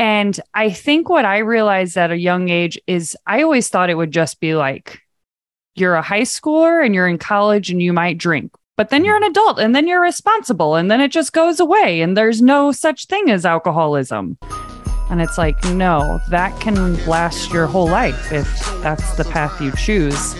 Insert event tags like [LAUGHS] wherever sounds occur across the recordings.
And I think what I realized at a young age is I always thought it would just be like you're a high schooler and you're in college and you might drink, but then you're an adult and then you're responsible and then it just goes away and there's no such thing as alcoholism. And it's like, no, that can last your whole life if that's the path you choose.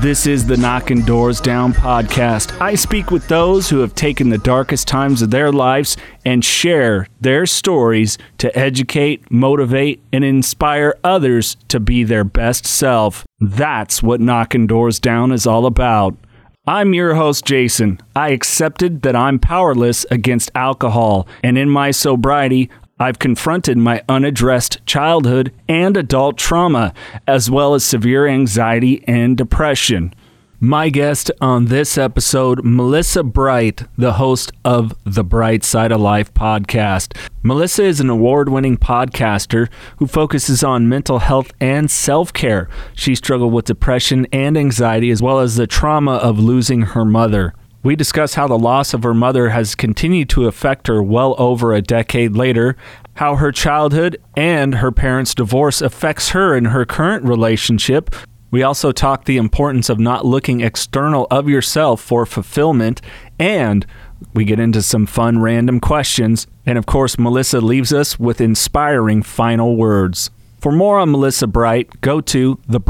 This is the Knocking Doors Down podcast. I speak with those who have taken the darkest times of their lives and share their stories to educate, motivate, and inspire others to be their best self. That's what Knocking Doors Down is all about. I'm your host, Jason. I accepted that I'm powerless against alcohol, and in my sobriety, I've confronted my unaddressed childhood and adult trauma, as well as severe anxiety and depression. My guest on this episode, Melissa Bright, the host of the Bright Side of Life podcast. Melissa is an award winning podcaster who focuses on mental health and self care. She struggled with depression and anxiety, as well as the trauma of losing her mother. We discuss how the loss of her mother has continued to affect her well over a decade later, how her childhood and her parents' divorce affects her in her current relationship. We also talk the importance of not looking external of yourself for fulfillment, and we get into some fun random questions. And of course, Melissa leaves us with inspiring final words. For more on Melissa Bright, go to the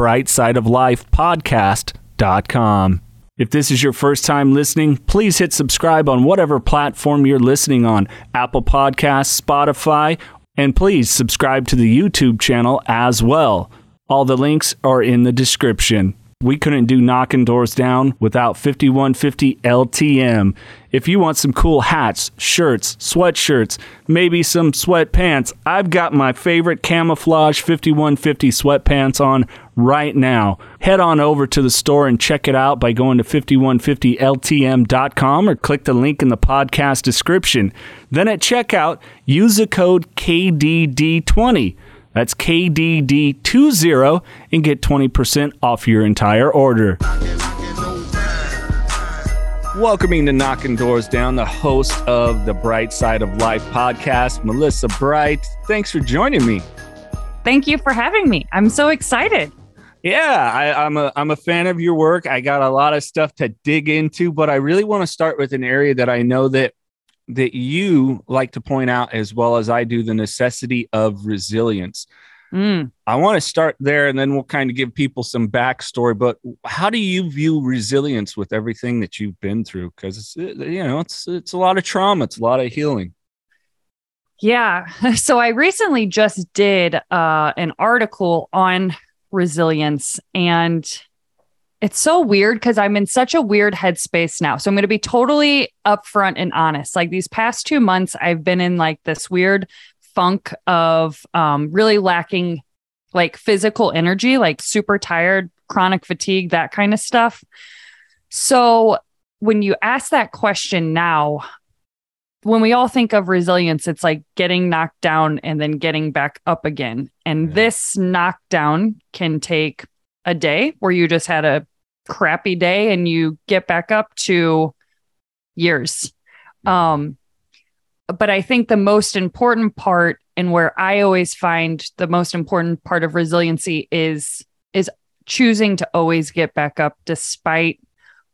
If this is your first time listening, please hit subscribe on whatever platform you're listening on Apple Podcasts, Spotify, and please subscribe to the YouTube channel as well. All the links are in the description. We couldn't do knocking doors down without 5150 LTM. If you want some cool hats, shirts, sweatshirts, maybe some sweatpants, I've got my favorite camouflage 5150 sweatpants on right now. Head on over to the store and check it out by going to 5150ltm.com or click the link in the podcast description. Then at checkout, use the code KDD20. That's KDD20 and get 20% off your entire order. Welcoming to Knocking Doors Down, the host of the Bright Side of Life podcast, Melissa Bright. Thanks for joining me. Thank you for having me. I'm so excited. Yeah, I, am a I'm a fan of your work. I got a lot of stuff to dig into, but I really want to start with an area that I know that that you like to point out as well as I do the necessity of resilience. Mm. I want to start there and then we'll kind of give people some backstory. But how do you view resilience with everything that you've been through? Because it's you know it's it's a lot of trauma, it's a lot of healing. Yeah. [LAUGHS] So I recently just did uh, an article on resilience and it's so weird because I'm in such a weird headspace now. So I'm going to be totally upfront and honest. Like these past two months, I've been in like this weird funk of um, really lacking like physical energy, like super tired, chronic fatigue, that kind of stuff. So when you ask that question now, when we all think of resilience, it's like getting knocked down and then getting back up again. And yeah. this knockdown can take a day where you just had a crappy day and you get back up to years. Um, but I think the most important part and where I always find the most important part of resiliency is is choosing to always get back up despite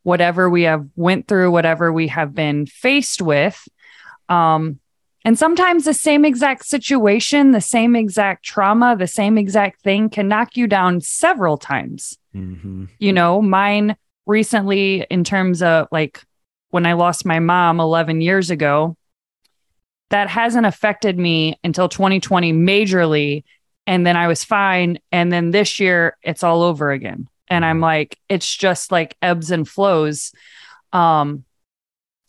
whatever we have went through, whatever we have been faced with. Um, And sometimes the same exact situation, the same exact trauma, the same exact thing can knock you down several times. Mm-hmm. You know, mine recently, in terms of like when I lost my mom 11 years ago, that hasn't affected me until 2020 majorly. And then I was fine. And then this year, it's all over again. And I'm like, it's just like ebbs and flows. Um,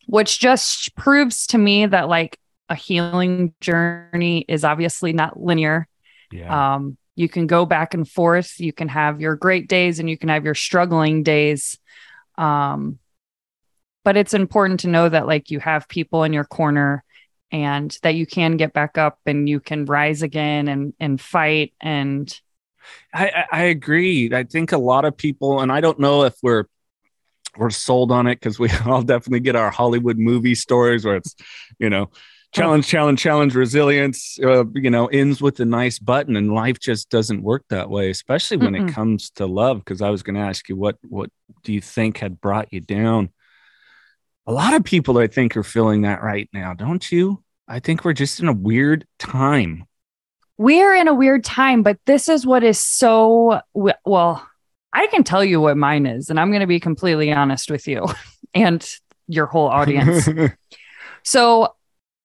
which just proves to me that like a healing journey is obviously not linear. Yeah. Um, you can go back and forth. You can have your great days and you can have your struggling days. Um, but it's important to know that like you have people in your corner and that you can get back up and you can rise again and and fight and I, I I agree. I think a lot of people, and I don't know if we're we're sold on it because we [LAUGHS] all definitely get our Hollywood movie stories where it's, you know, challenge, challenge, challenge, resilience. Uh, you know, ends with a nice button, and life just doesn't work that way, especially when Mm-mm. it comes to love. Because I was going to ask you, what what do you think had brought you down? A lot of people, I think, are feeling that right now, don't you? I think we're just in a weird time. we're in a weird time, but this is what is so well. I can tell you what mine is, and I'm going to be completely honest with you [LAUGHS] and your whole audience. [LAUGHS] so,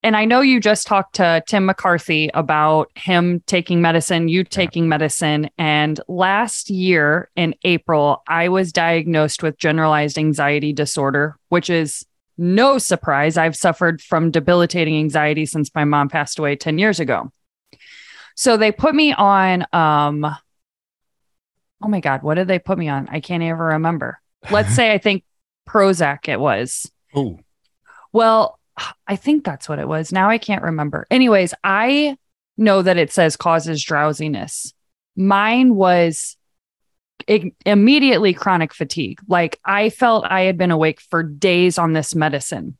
and I know you just talked to Tim McCarthy about him taking medicine, you taking medicine. And last year in April, I was diagnosed with generalized anxiety disorder, which is no surprise. I've suffered from debilitating anxiety since my mom passed away 10 years ago. So they put me on um oh my god, what did they put me on? I can't even remember. Let's [LAUGHS] say I think Prozac it was. oh, Well, I think that's what it was. Now I can't remember. Anyways, I know that it says causes drowsiness. Mine was immediately chronic fatigue. Like I felt I had been awake for days on this medicine.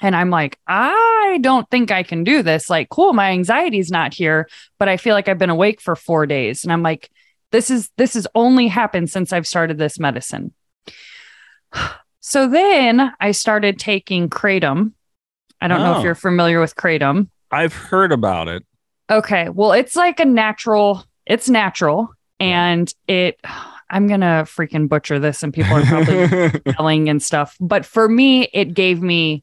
And I'm like, I don't think I can do this. Like, cool, my anxiety's not here, but I feel like I've been awake for 4 days. And I'm like, this is this has only happened since I've started this medicine. [SIGHS] So then I started taking kratom. I don't know Oh. if you're familiar with kratom. I've heard about it. Okay. Well, it's like a natural, it's natural and it I'm going to freaking butcher this and people are probably [LAUGHS] yelling and stuff, but for me it gave me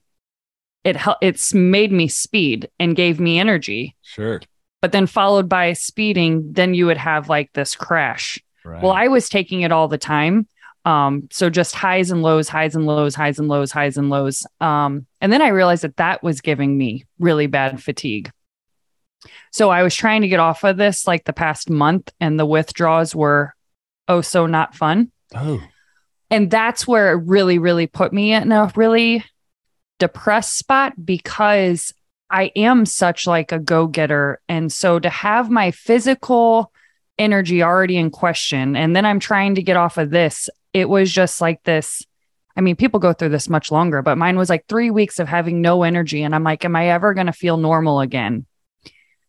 it hel- it's made me speed and gave me energy. sure. But then followed by speeding, then you would have like this crash. Right. Well, I was taking it all the time. Um, so just highs and lows, highs and lows, highs and lows, highs and lows. Um, and then I realized that that was giving me really bad fatigue. So I was trying to get off of this like the past month, and the withdrawals were oh so not fun. oh, And that's where it really, really put me in a really depressed spot because I am such like a go-getter. And so to have my physical energy already in question, and then I'm trying to get off of this, it was just like this. I mean, people go through this much longer, but mine was like three weeks of having no energy. And I'm like, am I ever going to feel normal again?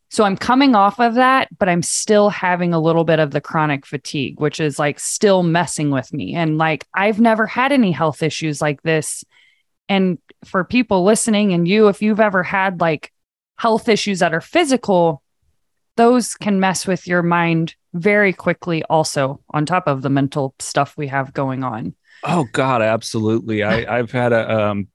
So I'm coming off of that, but I'm still having a little bit of the chronic fatigue, which is like still messing with me. And like, I've never had any health issues like this. And for people listening and you, if you've ever had like health issues that are physical, those can mess with your mind very quickly, also, on top of the mental stuff we have going on. Oh God, absolutely. I, [LAUGHS] I've had a um,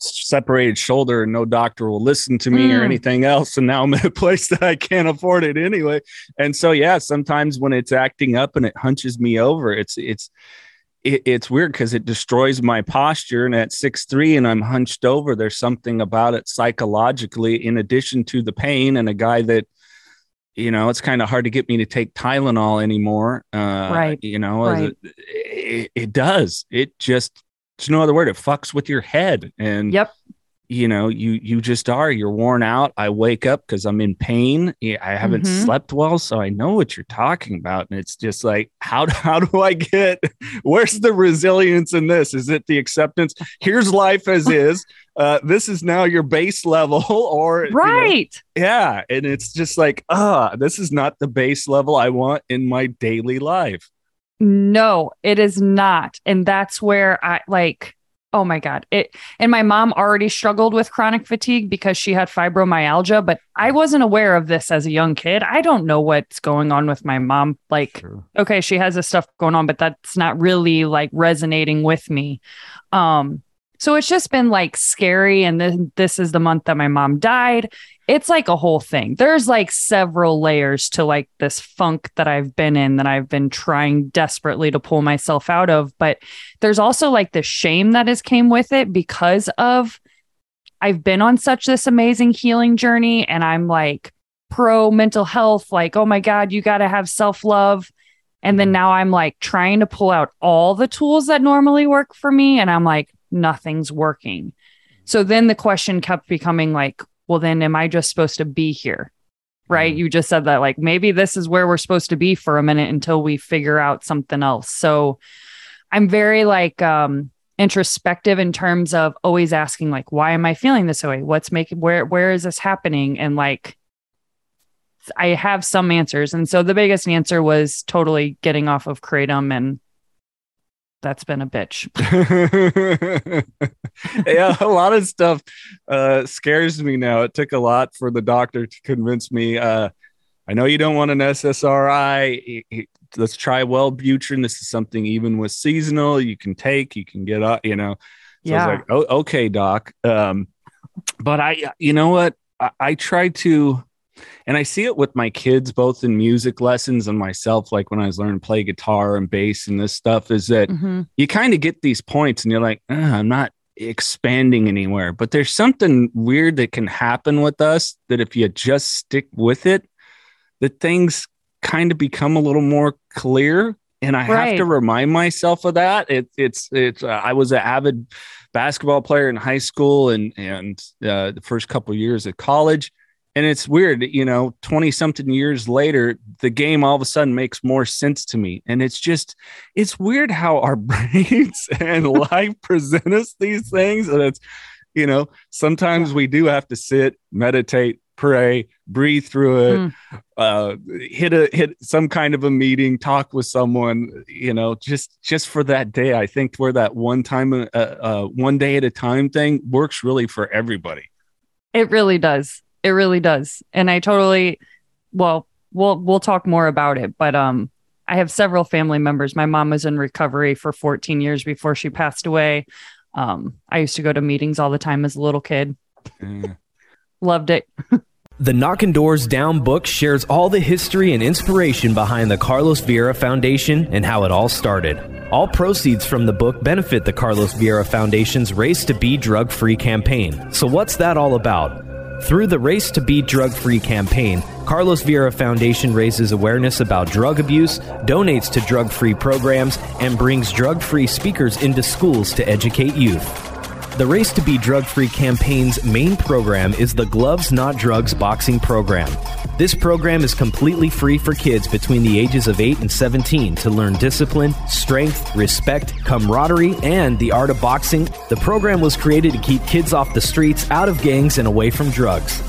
separated shoulder, and no doctor will listen to me or Mm. anything else. And now I'm in a [LAUGHS] place that I can't afford it anyway. And so, yeah, sometimes when it's acting up and it hunches me over, it's it's it, it's weird because it destroys my posture. And at six three, and I'm hunched over, there's something about it psychologically, in addition to the pain and a guy that you know, it's kind of hard to get me to take Tylenol anymore. Uh, Right. You know, Right. it, it, it does. It just, there's no other word. It fucks with your head. And, Yep. You know, you, you just are, you're worn out. I wake up because I'm in pain. I haven't Mhm. slept well. So I know what you're talking about. And it's just like, how, do- [LAUGHS] how do I get, where's the resilience in this? Is it the acceptance? Here's life as [LAUGHS] is. Uh, this is now your base level [LAUGHS] or, you know, Right. yeah. And it's just like, ah, this is not the base level I want in my daily life. No, it is not. And that's where I like Oh my God. It and my mom already struggled with chronic fatigue because she had fibromyalgia, but I wasn't aware of this as a young kid. I don't know what's going on with my mom. Like, sure. okay, she has this stuff going on, but that's not really like resonating with me. Um, so it's just been like scary. And then this is the month that my mom died. It's like a whole thing. There's like several layers to like this funk that I've been in that I've been trying desperately to pull myself out of. But there's also like the shame that has came with it because of I've been on such this amazing healing journey and I'm like pro mental health, like, oh my God, you got to have self love. And then mm-hmm. now I'm like trying to pull out all the tools that normally work for me. And I'm like, nothing's working. So then the question kept becoming like, well, then am I just supposed to be here? Right. Mm. You just said that, like, maybe this is where we're supposed to be for a minute until we figure out something else. So I'm very like, um, introspective in terms of always asking like why am i feeling this way what's making where where is this happening and like i have some answers and so the biggest answer was totally getting off of kratom and that's been a bitch. [LAUGHS] [LAUGHS] yeah, a lot of stuff uh, scares me now. It took a lot for the doctor to convince me. Uh, I know you don't want an SSRI. Let's try Wellbutrin. This is something even with seasonal you can take. You can get up. You know. So yeah. I was like, oh, okay, doc. Um, but I, you know what? I, I try to and I see it with my kids, both in music lessons and myself, like when I was learning to play guitar and bass and this stuff, is that mm-hmm. you kind of get these points and you're like, I'm not expanding anywhere. But there's something weird that can happen with us that if you just stick with it, that things kind of become a little more clear. And I right. have to remind myself of that. It, it's it's. Uh, I was an avid basketball player in high school and and uh, the first couple years of college and it's weird you know 20 something years later the game all of a sudden makes more sense to me. And it's just it's weird how our [LAUGHS] brains and life present us these things. And it's you know sometimes we do have to sit meditate pray breathe through it mm. uh hit a hit some kind of a meeting talk with someone you know just just for that day. I think where that one time uh, uh one day at a time thing works really for everybody. It really does it really does. And I totally well, we'll we'll talk more about it, but um I have several family members. My mom was in recovery for 14 years before she passed away. Um I used to go to meetings all the time as a little kid. Mm. Loved it. The Knocking Doors Down book shares all the history and inspiration behind the Carlos Vieira Foundation and how it all started. All proceeds from the book benefit the Carlos Vieira Foundation's Race to Be Drug Free campaign. So, what's that all about? Through the Race to Be Drug Free campaign, Carlos Vieira Foundation raises awareness about drug abuse, donates to drug free programs, and brings drug free speakers into schools to educate youth. The Race to Be Drug Free campaign's main program is the Gloves Not Drugs boxing program. This program is completely free for kids between the ages of 8 and 17 to learn discipline, strength, respect, camaraderie, and the art of boxing. The program was created to keep kids off the streets, out of gangs, and away from drugs.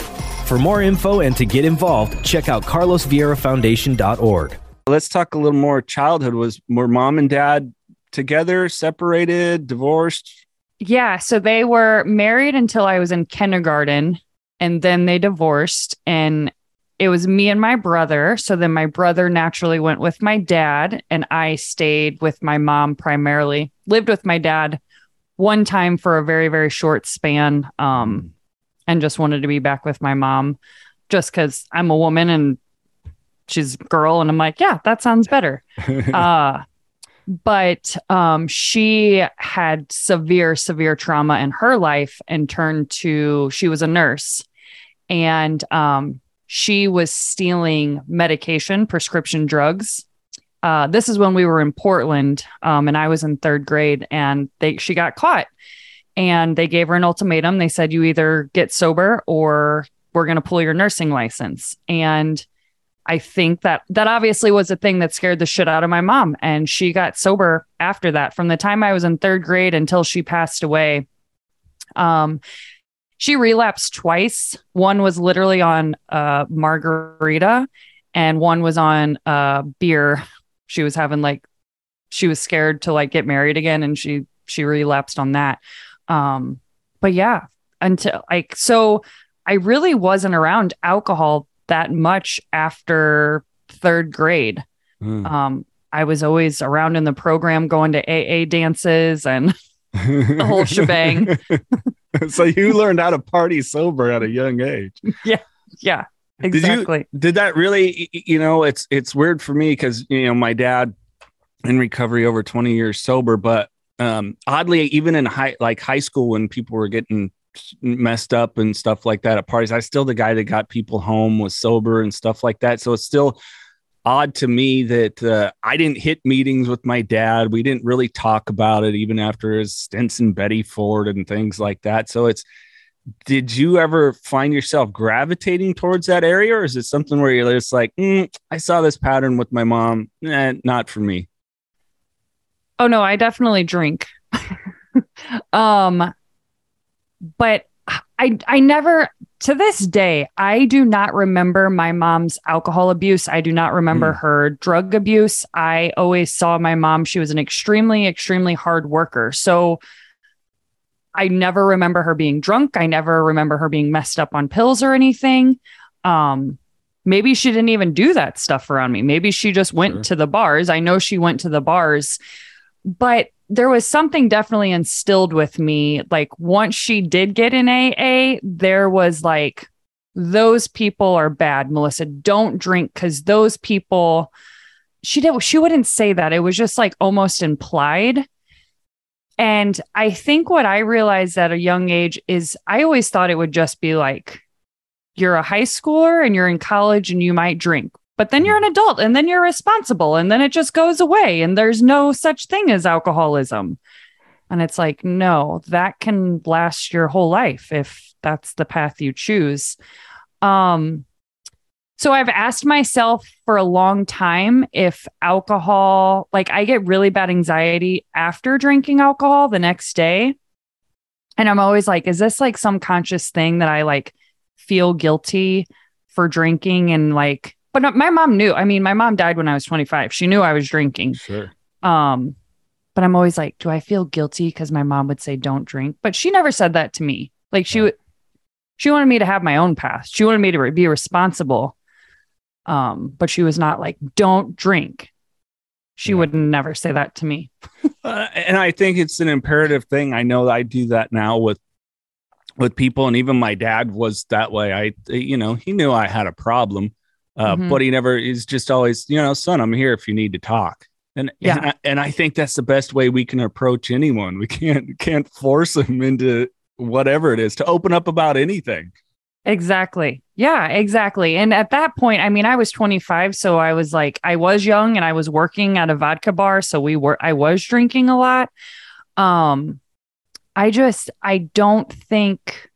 For more info and to get involved, check out carlosvieirafoundation.org. Let's talk a little more childhood. Was were mom and dad together, separated, divorced? Yeah, so they were married until I was in kindergarten and then they divorced and it was me and my brother. So then my brother naturally went with my dad, and I stayed with my mom primarily. Lived with my dad one time for a very, very short span, um, and just wanted to be back with my mom just because I'm a woman and she's a girl. And I'm like, yeah, that sounds better. [LAUGHS] uh, but um, she had severe, severe trauma in her life and turned to, she was a nurse. And um, she was stealing medication, prescription drugs. Uh, this is when we were in Portland, um, and I was in third grade, and they she got caught, and they gave her an ultimatum. They said, "You either get sober, or we're going to pull your nursing license." And I think that that obviously was a thing that scared the shit out of my mom, and she got sober after that. From the time I was in third grade until she passed away, um, she relapsed twice. One was literally on uh, margarita, and one was on uh, beer. She was having like, she was scared to like get married again, and she she relapsed on that. Um, but yeah, until like so I really wasn't around alcohol that much after third grade. Mm. Um, I was always around in the program going to AA dances and [LAUGHS] the whole shebang. [LAUGHS] so you learned how to party sober at a young age. [LAUGHS] yeah, Did you- exactly. Did that really? You know, it's it's weird for me because you know my dad in recovery over twenty years sober, but um, oddly, even in high like high school when people were getting messed up and stuff like that at parties, I still the guy that got people home was sober and stuff like that. So it's still odd to me that uh, I didn't hit meetings with my dad. We didn't really talk about it even after his stints in Betty Ford and things like that. So it's did you ever find yourself gravitating towards that area or is it something where you're just like "Mm, i saw this pattern with my mom eh, not for me Oh no, I definitely drink. [LAUGHS] um but I I never to this day I do not remember my mom's alcohol abuse. I do not remember Hmm. her drug abuse. I always saw my mom she was an extremely extremely hard worker. So I never remember her being drunk. I never remember her being messed up on pills or anything. Um maybe she didn't even do that stuff around me. Maybe she just went Sure. to the bars. I know she went to the bars but there was something definitely instilled with me like once she did get in AA there was like those people are bad Melissa. Don't drink cuz those people she did she wouldn't say that. It was just like almost implied. And I think what I realized at a young age is I always thought it would just be like you're a high schooler and you're in college and you might drink but then you're an adult and then you're responsible and then it just goes away and there's no such thing as alcoholism. And it's like no that can last your whole life if that's the path you choose. Um so i've asked myself for a long time if alcohol like i get really bad anxiety after drinking alcohol the next day. And i'm always like is this like some conscious thing that i like feel guilty for drinking and like but no- my mom knew i mean my mom died when i was 25 she knew i was drinking. Sure. Um but i'm always like do i feel guilty because my mom would say don't drink? But she never said that to me. Like she would she wanted me to have my own path. she wanted me to be responsible. Um but she was not like don't drink. She Yeah. would never say that to me. Uh, and i think it's an imperative thing. I know i do that now with with people and even my dad was that way. I you know he knew i had a problem uh, Mhm. but he never is just always you know son i'm here if you need to talk and Yeah. and, I, and I think that's the best way we can approach anyone we can't [LAUGHS] can't force them into whatever it is to open up about anything Exactly. Yeah, exactly. And at that point, I mean, I was 25, so I was like, I was young and I was working at a vodka bar, so we were I was drinking a lot. Um I just I don't think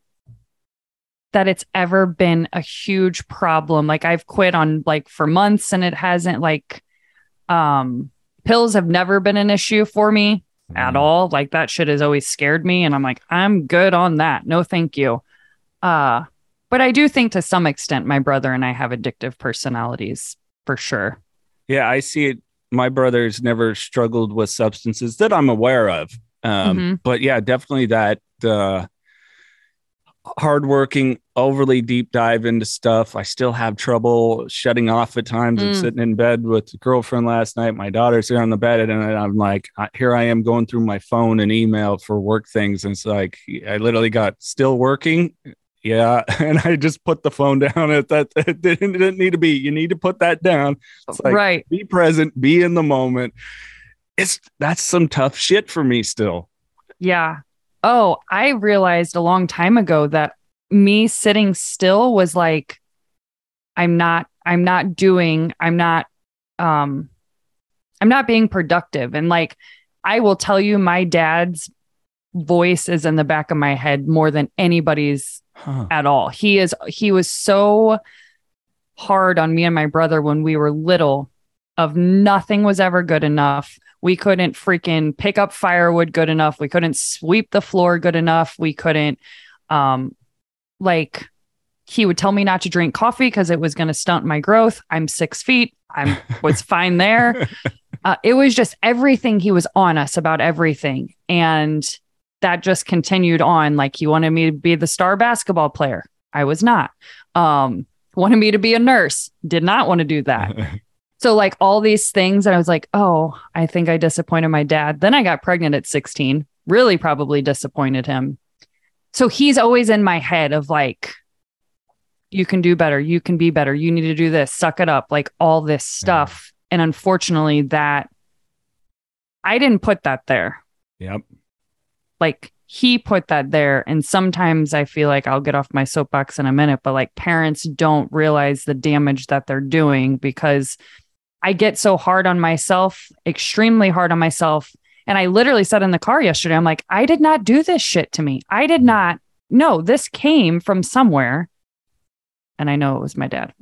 that it's ever been a huge problem. Like I've quit on like for months and it hasn't like um pills have never been an issue for me at all. Like that shit has always scared me and I'm like I'm good on that. No thank you. Uh but I do think to some extent my brother and I have addictive personalities for sure. Yeah, I see it. My brother's never struggled with substances that I'm aware of. Um, Mhm. But yeah, definitely that uh, hardworking, overly deep dive into stuff. I still have trouble shutting off at times. I'm Mm. sitting in bed with a girlfriend last night. My daughter's here on the bed, and I'm like, here I am going through my phone and email for work things. And it's like, I literally got still working. Yeah. [LAUGHS] And I just put the phone down at that. [LAUGHS] It didn't, it didn't need to be. You need to put that down. Like, right. be present, be in the moment. It's that's some tough shit for me still. Yeah. Oh, I realized a long time ago that me sitting still was like I'm not I'm not doing I'm not um I'm not being productive and like I will tell you my dad's voice is in the back of my head more than anybody's Huh. at all. He is he was so hard on me and my brother when we were little of nothing was ever good enough. We couldn't freaking pick up firewood good enough. We couldn't sweep the floor good enough. We couldn't um like he would tell me not to drink coffee because it was going to stunt my growth. I'm six feet. I'm was [LAUGHS] fine there. uh, it was just everything he was on us about everything. And that just continued on. Like he wanted me to be the star basketball player. I was not. Um, wanted me to be a nurse. Did not want to do that. [LAUGHS] so like all these things, and I was like, oh, I think I disappointed my dad. Then I got pregnant at 16. Really, probably disappointed him. So he's always in my head of like, you can do better. You can be better. You need to do this. Suck it up. Like all this mm-hmm. stuff. And unfortunately, that I didn't put that there. Yep. Like he put that there. And sometimes I feel like I'll get off my soapbox in a minute, but like parents don't realize the damage that they're doing because I get so hard on myself, extremely hard on myself. And I literally said in the car yesterday, I'm like, I did not do this shit to me. I did not. No, this came from somewhere. And I know it was my dad.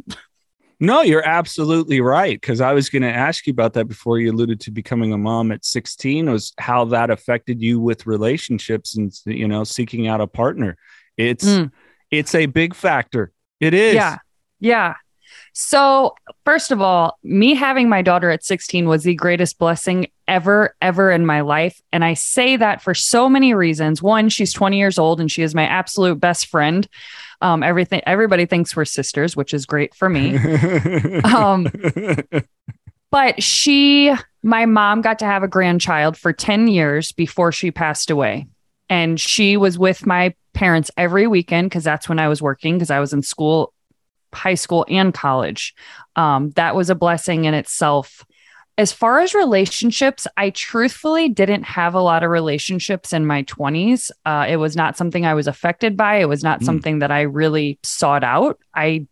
No, you're absolutely right. Because I was going to ask you about that before you alluded to becoming a mom at 16. Was how that affected you with relationships and you know seeking out a partner. It's mm. it's a big factor. It is. Yeah, yeah. So first of all, me having my daughter at 16 was the greatest blessing ever, ever in my life, and I say that for so many reasons. One, she's 20 years old and she is my absolute best friend. Um, everything everybody thinks we're sisters, which is great for me. [LAUGHS] um, but she, my mom, got to have a grandchild for 10 years before she passed away. And she was with my parents every weekend because that's when I was working because I was in school, high school, and college. Um, that was a blessing in itself as far as relationships, I truthfully didn't have a lot of relationships in my 20s. Uh, it was not something I was affected by. It was not mm. something that I really sought out. I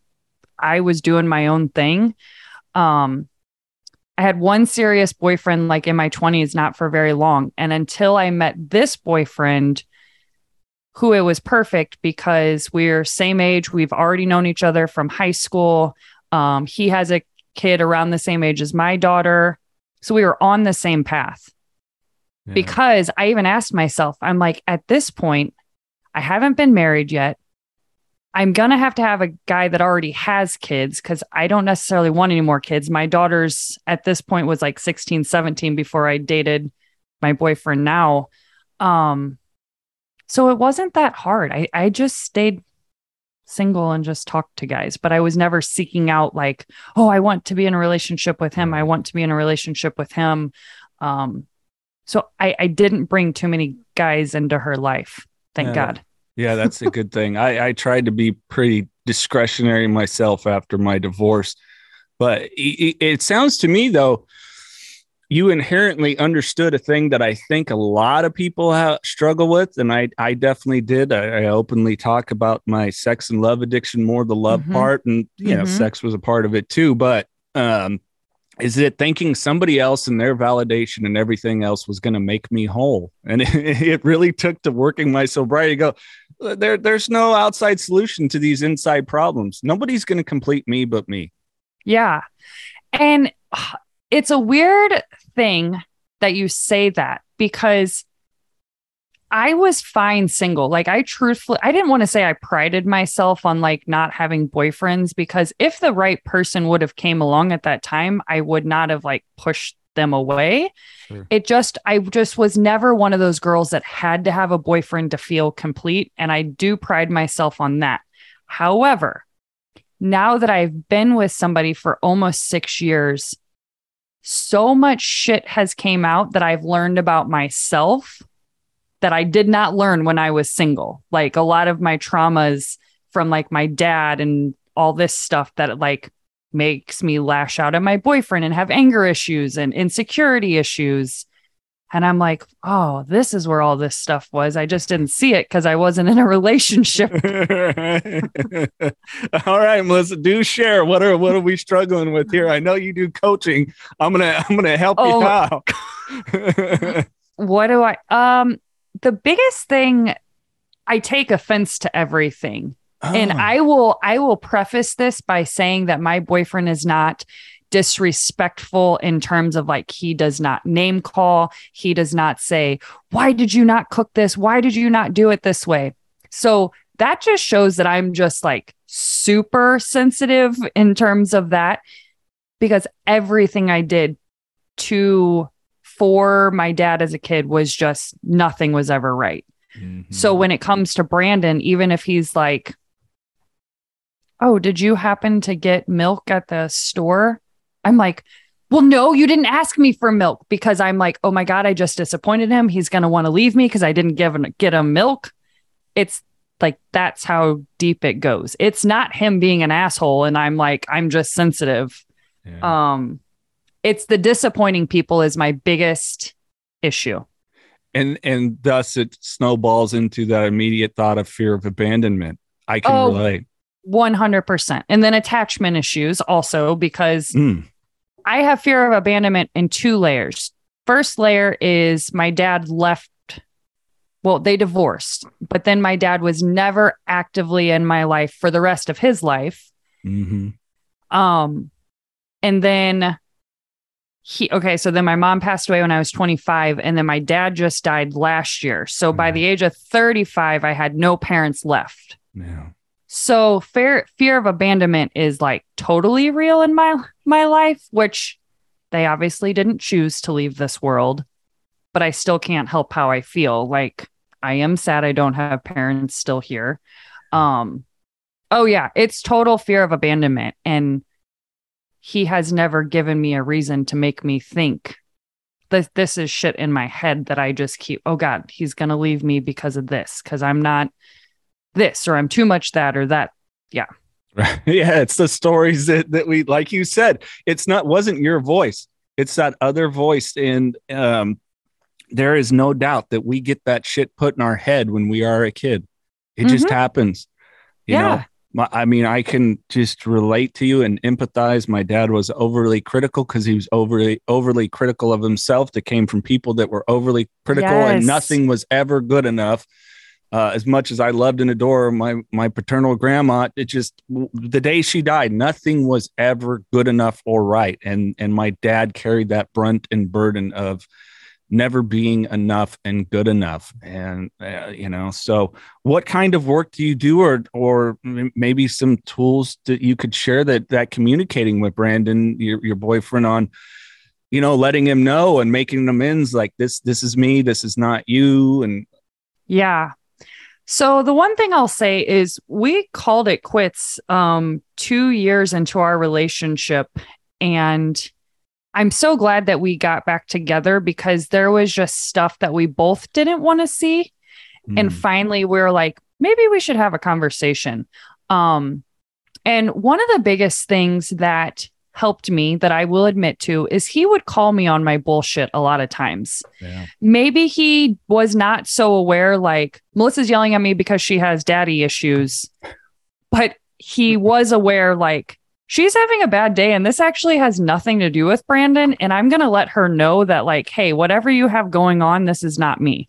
I was doing my own thing. Um, I had one serious boyfriend like in my 20s, not for very long. And until I met this boyfriend, who it was perfect because we're same age. We've already known each other from high school. Um, he has a kid around the same age as my daughter. So we were on the same path. Yeah. Because I even asked myself, I'm like, at this point, I haven't been married yet. I'm going to have to have a guy that already has kids because I don't necessarily want any more kids. My daughter's at this point was like 16, 17 before I dated my boyfriend now. Um, so it wasn't that hard. I, I just stayed single and just talked to guys, but I was never seeking out like, oh, I want to be in a relationship with him. I want to be in a relationship with him. Um, so I, I didn't bring too many guys into her life. Thank yeah, God. Yeah, that's a good thing. I, I tried to be pretty discretionary myself after my divorce, but it, it sounds to me though, you inherently understood a thing that I think a lot of people have, struggle with, and I I definitely did. I, I, openly talk about my sex and love addiction, more the love mm-hmm. part, and you mm-hmm. know, sex was a part of it too. But um, is it thinking somebody else and their validation and everything else was going to make me whole? And it, [LAUGHS] it, really took to working my sobriety. Go there. There's no outside solution to these inside problems. Nobody's going to complete me but me. Yeah, and it's a weird thing that you say that because I was fine single. Like I truthfully I didn't want to say I prided myself on like not having boyfriends because if the right person would have came along at that time, I would not have like pushed them away. Sure. It just I just was never one of those girls that had to have a boyfriend to feel complete and I do pride myself on that. However, now that I've been with somebody for almost 6 years, so much shit has came out that I've learned about myself that I did not learn when I was single. Like a lot of my traumas from like my dad and all this stuff that like makes me lash out at my boyfriend and have anger issues and insecurity issues. And I'm like, oh, this is where all this stuff was. I just didn't see it because I wasn't in a [LAUGHS] relationship. [LAUGHS] all right, Melissa, do share. What are what are we struggling with here? I know you do coaching. I'm gonna I'm gonna help oh, you out. [LAUGHS] what do I um the biggest thing I take offense to everything. Oh. And I will I will preface this by saying that my boyfriend is not disrespectful in terms of like he does not name call, he does not say, "Why did you not cook this? Why did you not do it this way?" So that just shows that I'm just like super sensitive in terms of that because everything I did to for my dad as a kid was just nothing was ever right. Mm-hmm. So when it comes to Brandon, even if he's like, Oh, did you happen to get milk at the store? I'm like, Well, no, you didn't ask me for milk because I'm like, Oh my God, I just disappointed him. He's going to want to leave me because I didn't give him, get him milk. It's like, that's how deep it goes. It's not him being an asshole. And I'm like, I'm just sensitive. Yeah. Um, it's the disappointing people is my biggest issue. and and thus it snowballs into that immediate thought of fear of abandonment. I can Oh. relate. 100%. And then attachment issues also because Mm. I have fear of abandonment in two layers. First layer is my dad left. Well, they divorced, but then my dad was never actively in my life for the rest of his life. hmm Um, and then he, okay, so then my mom passed away when I was 25, and then my dad just died last year. So by Mhm. the age of 35, I had no parents left. Yeah. So fear fear of abandonment is like totally real in my my life, which they obviously didn't choose to leave this world, but I still can't help how I feel. Like I am sad I don't have parents still here. Um oh yeah, it's total fear of abandonment and he has never given me a reason to make me think that this is shit in my head that I just keep oh god, he's going to leave me because of this cuz I'm not this or I'm too much that or that. Right. [LAUGHS] Yeah, it's the stories that, that we like you said. It's not wasn't your voice. It's that other voice. And um there is no doubt that we get that shit put in our head when we are a kid. It just Mhm. happens. You know, Yeah. my, I mean, I can just relate to you and empathize. My dad was overly critical because he was overly overly critical of himself. That came from people that were overly critical, and nothing was ever good enough. Uh, as much as I loved and adore my my paternal grandma, it just the day she died, nothing was ever good enough or right. And and my dad carried that brunt and burden of never being enough and good enough. And uh, you know, so what kind of work do you do, or or maybe some tools that you could share that that communicating with Brandon, your your boyfriend, on you know letting him know and making amends like this this is me this is not you and Yeah. So the one thing I'll say is we called it quits um 2 years into our relationship. And I'm so glad that we got back together because there was just stuff that we both didn't want to see. And Mm. finally we are like maybe we should have a conversation. Um and one of the biggest things that helped me that I will admit to is he would call me on my bullshit a lot of times. Yeah. Maybe he was not so aware like Melissa's yelling at me because she has daddy issues but he [LAUGHS] was aware like she's having a bad day and this actually has nothing to do with Brandon and I'm going to let her know that like hey whatever you have going on this is not me.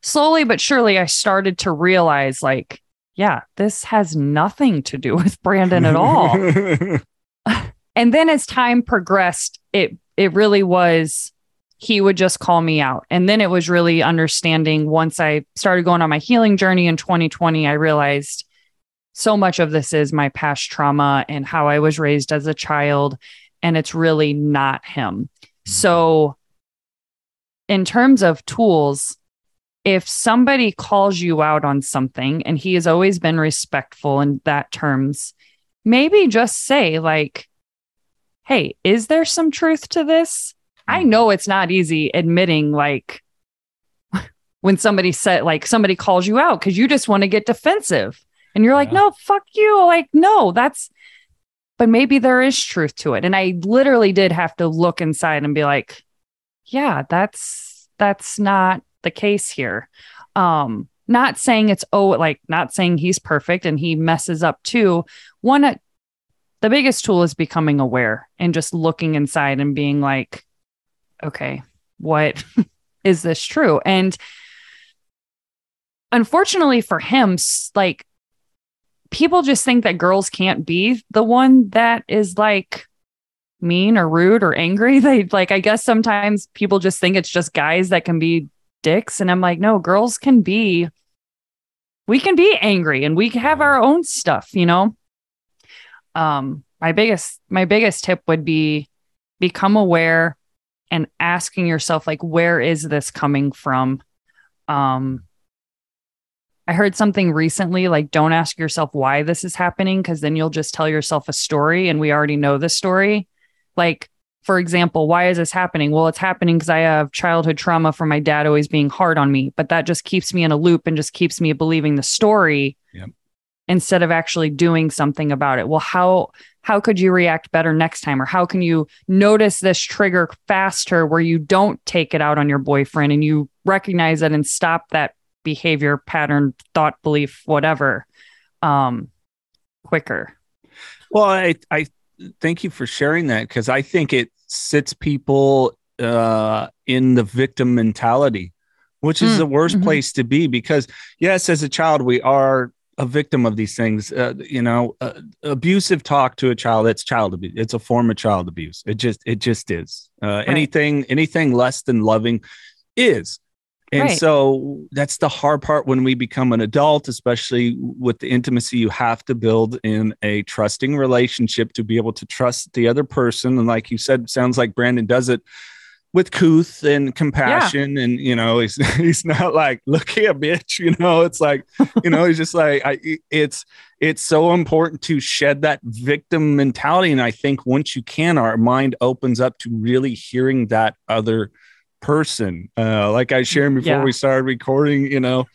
Slowly but surely I started to realize like yeah this has nothing to do [LAUGHS] with Brandon at all [LAUGHS] [LAUGHS] and then as time progressed it it really was he would just call me out. And then it was really understanding once i started going on my healing journey in 2020 i realized so much of this is my past trauma and how i was raised as a child and it's really not him. Mm-hmm. So in terms of tools if somebody calls you out on something and he has always been respectful in that terms maybe just say like hey, is there some truth to this? I know it's not easy admitting like [LAUGHS] when somebody said like somebody calls you out because you just want to get defensive and you're like, Yeah. no, fuck you. Like, no, that's but maybe there is truth to it. And I literally did have to look inside and be like, yeah, that's that's not the case here. Um, not saying it's oh, like not saying he's perfect and he messes up too. One the biggest tool is becoming aware and just looking inside and being like, okay, what [LAUGHS] is this true? And unfortunately for him, like people just think that girls can't be the one that is like mean or rude or angry. [LAUGHS] They like, I guess sometimes people just think it's just guys that can be dicks. And I'm like, no, girls can be, we can be angry and we have our own stuff, you know? um my biggest my biggest tip would be become aware and asking yourself like where is this coming from um i heard something recently like don't ask yourself why this is happening because then you'll just tell yourself a story and we already know the story like for example why is this happening? Well it's happening because i have childhood trauma from my dad always being hard on me but that just keeps me in a loop and just keeps me believing the story Yep. instead of actually doing something about it. Well how how could you react better next time? Or how can you notice this trigger faster where you don't take it out on your boyfriend and you recognize it and stop that behavior pattern thought belief whatever um quicker? Well, I I thank you for sharing that because I think it sits people uh, in the victim mentality, which is Mm, the worst mhm. place to be. Because yes, as a child, we are a victim of these things. Uh, you know, uh, abusive talk to a child it's child abuse. It's a form of child abuse. It just it just is. Uh, Anything anything less than loving is. And Right. so that's the hard part when we become an adult, especially with the intimacy you have to build in a trusting relationship to be able to trust the other person. And like you said, sounds like Brandon does it with couth and compassion. And, you know, he's, [LAUGHS] he's not like, look here, bitch. [LAUGHS] You know, it's like, you know, he's just like, I, it's, it's so important to shed that victim mentality. And I think once you can, our mind opens up to really hearing that other person. Uh, like I shared before Yeah. we started recording, you know,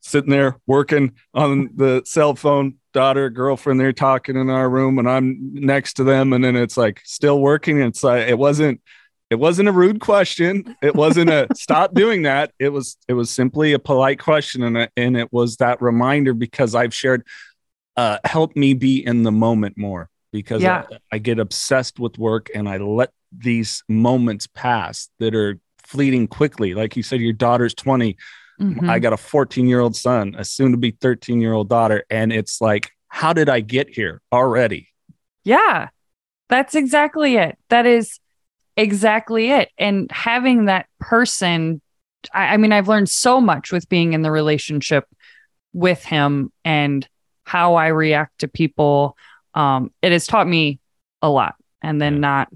sitting there working on the cell phone, daughter, girlfriend, they're talking in our room, and I'm next to them, and then it's like still working. It's like it wasn't. It wasn't a rude question. It wasn't a [LAUGHS] stop doing that. It was it was simply a polite question, and it- and it was that reminder because I've shared, uh, help me be in the moment more because Yeah. I, I get obsessed with work and I let these moments pass that are fleeting quickly. Like you said, your daughter's 20. Mhm. I got a 14 year old son, a soon to be 13 year old daughter. And it's like, how did I get here already? Yeah, that's exactly it. That is exactly it. And having that person, I, I mean, I've learned so much with being in the relationship with him and how I react to people. Um, it has taught me a lot and then Yeah. not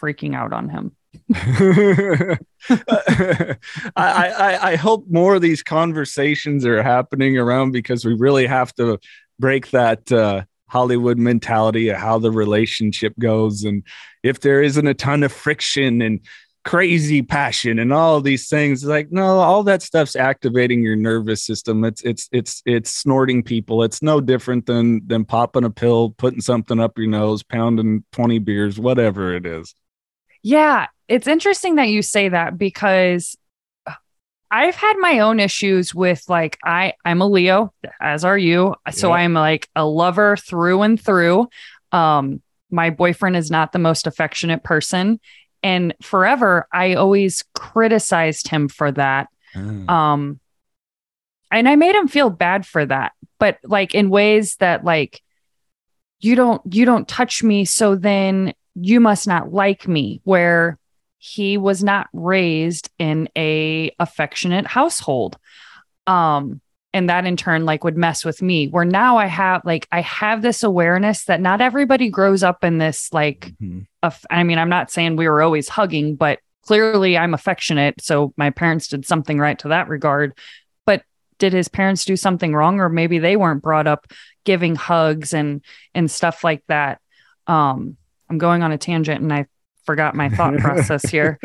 freaking out on him. [LAUGHS] I, I, I hope more of these conversations are happening around because we really have to break that uh, Hollywood mentality of how the relationship goes. And if there isn't a ton of friction and crazy passion and all these things, like no, all that stuff's activating your nervous system. It's it's it's it's snorting people. It's no different than than popping a pill, putting something up your nose, pounding 20 beers, whatever it is. Yeah, it's interesting that you say that because I've had my own issues with like I I'm a Leo, as are you. So Yeah. I'm like a lover through and through. Um my boyfriend is not the most affectionate person and forever I always criticized him for that. Um and I made him feel bad for that, but like in ways that like you don't you don't touch me so then you must not like me where he was not raised in a affectionate household. Um and that in turn like would mess with me. Where now i have like i have this awareness that not everybody grows up in this like Mhm. aff- i mean i'm not saying we were always hugging but clearly i'm affectionate so my parents did something right to that regard. But did his parents do something wrong or maybe they weren't brought up giving hugs and and stuff like that? Um i'm going on a tangent and i forgot my thought [LAUGHS] process here.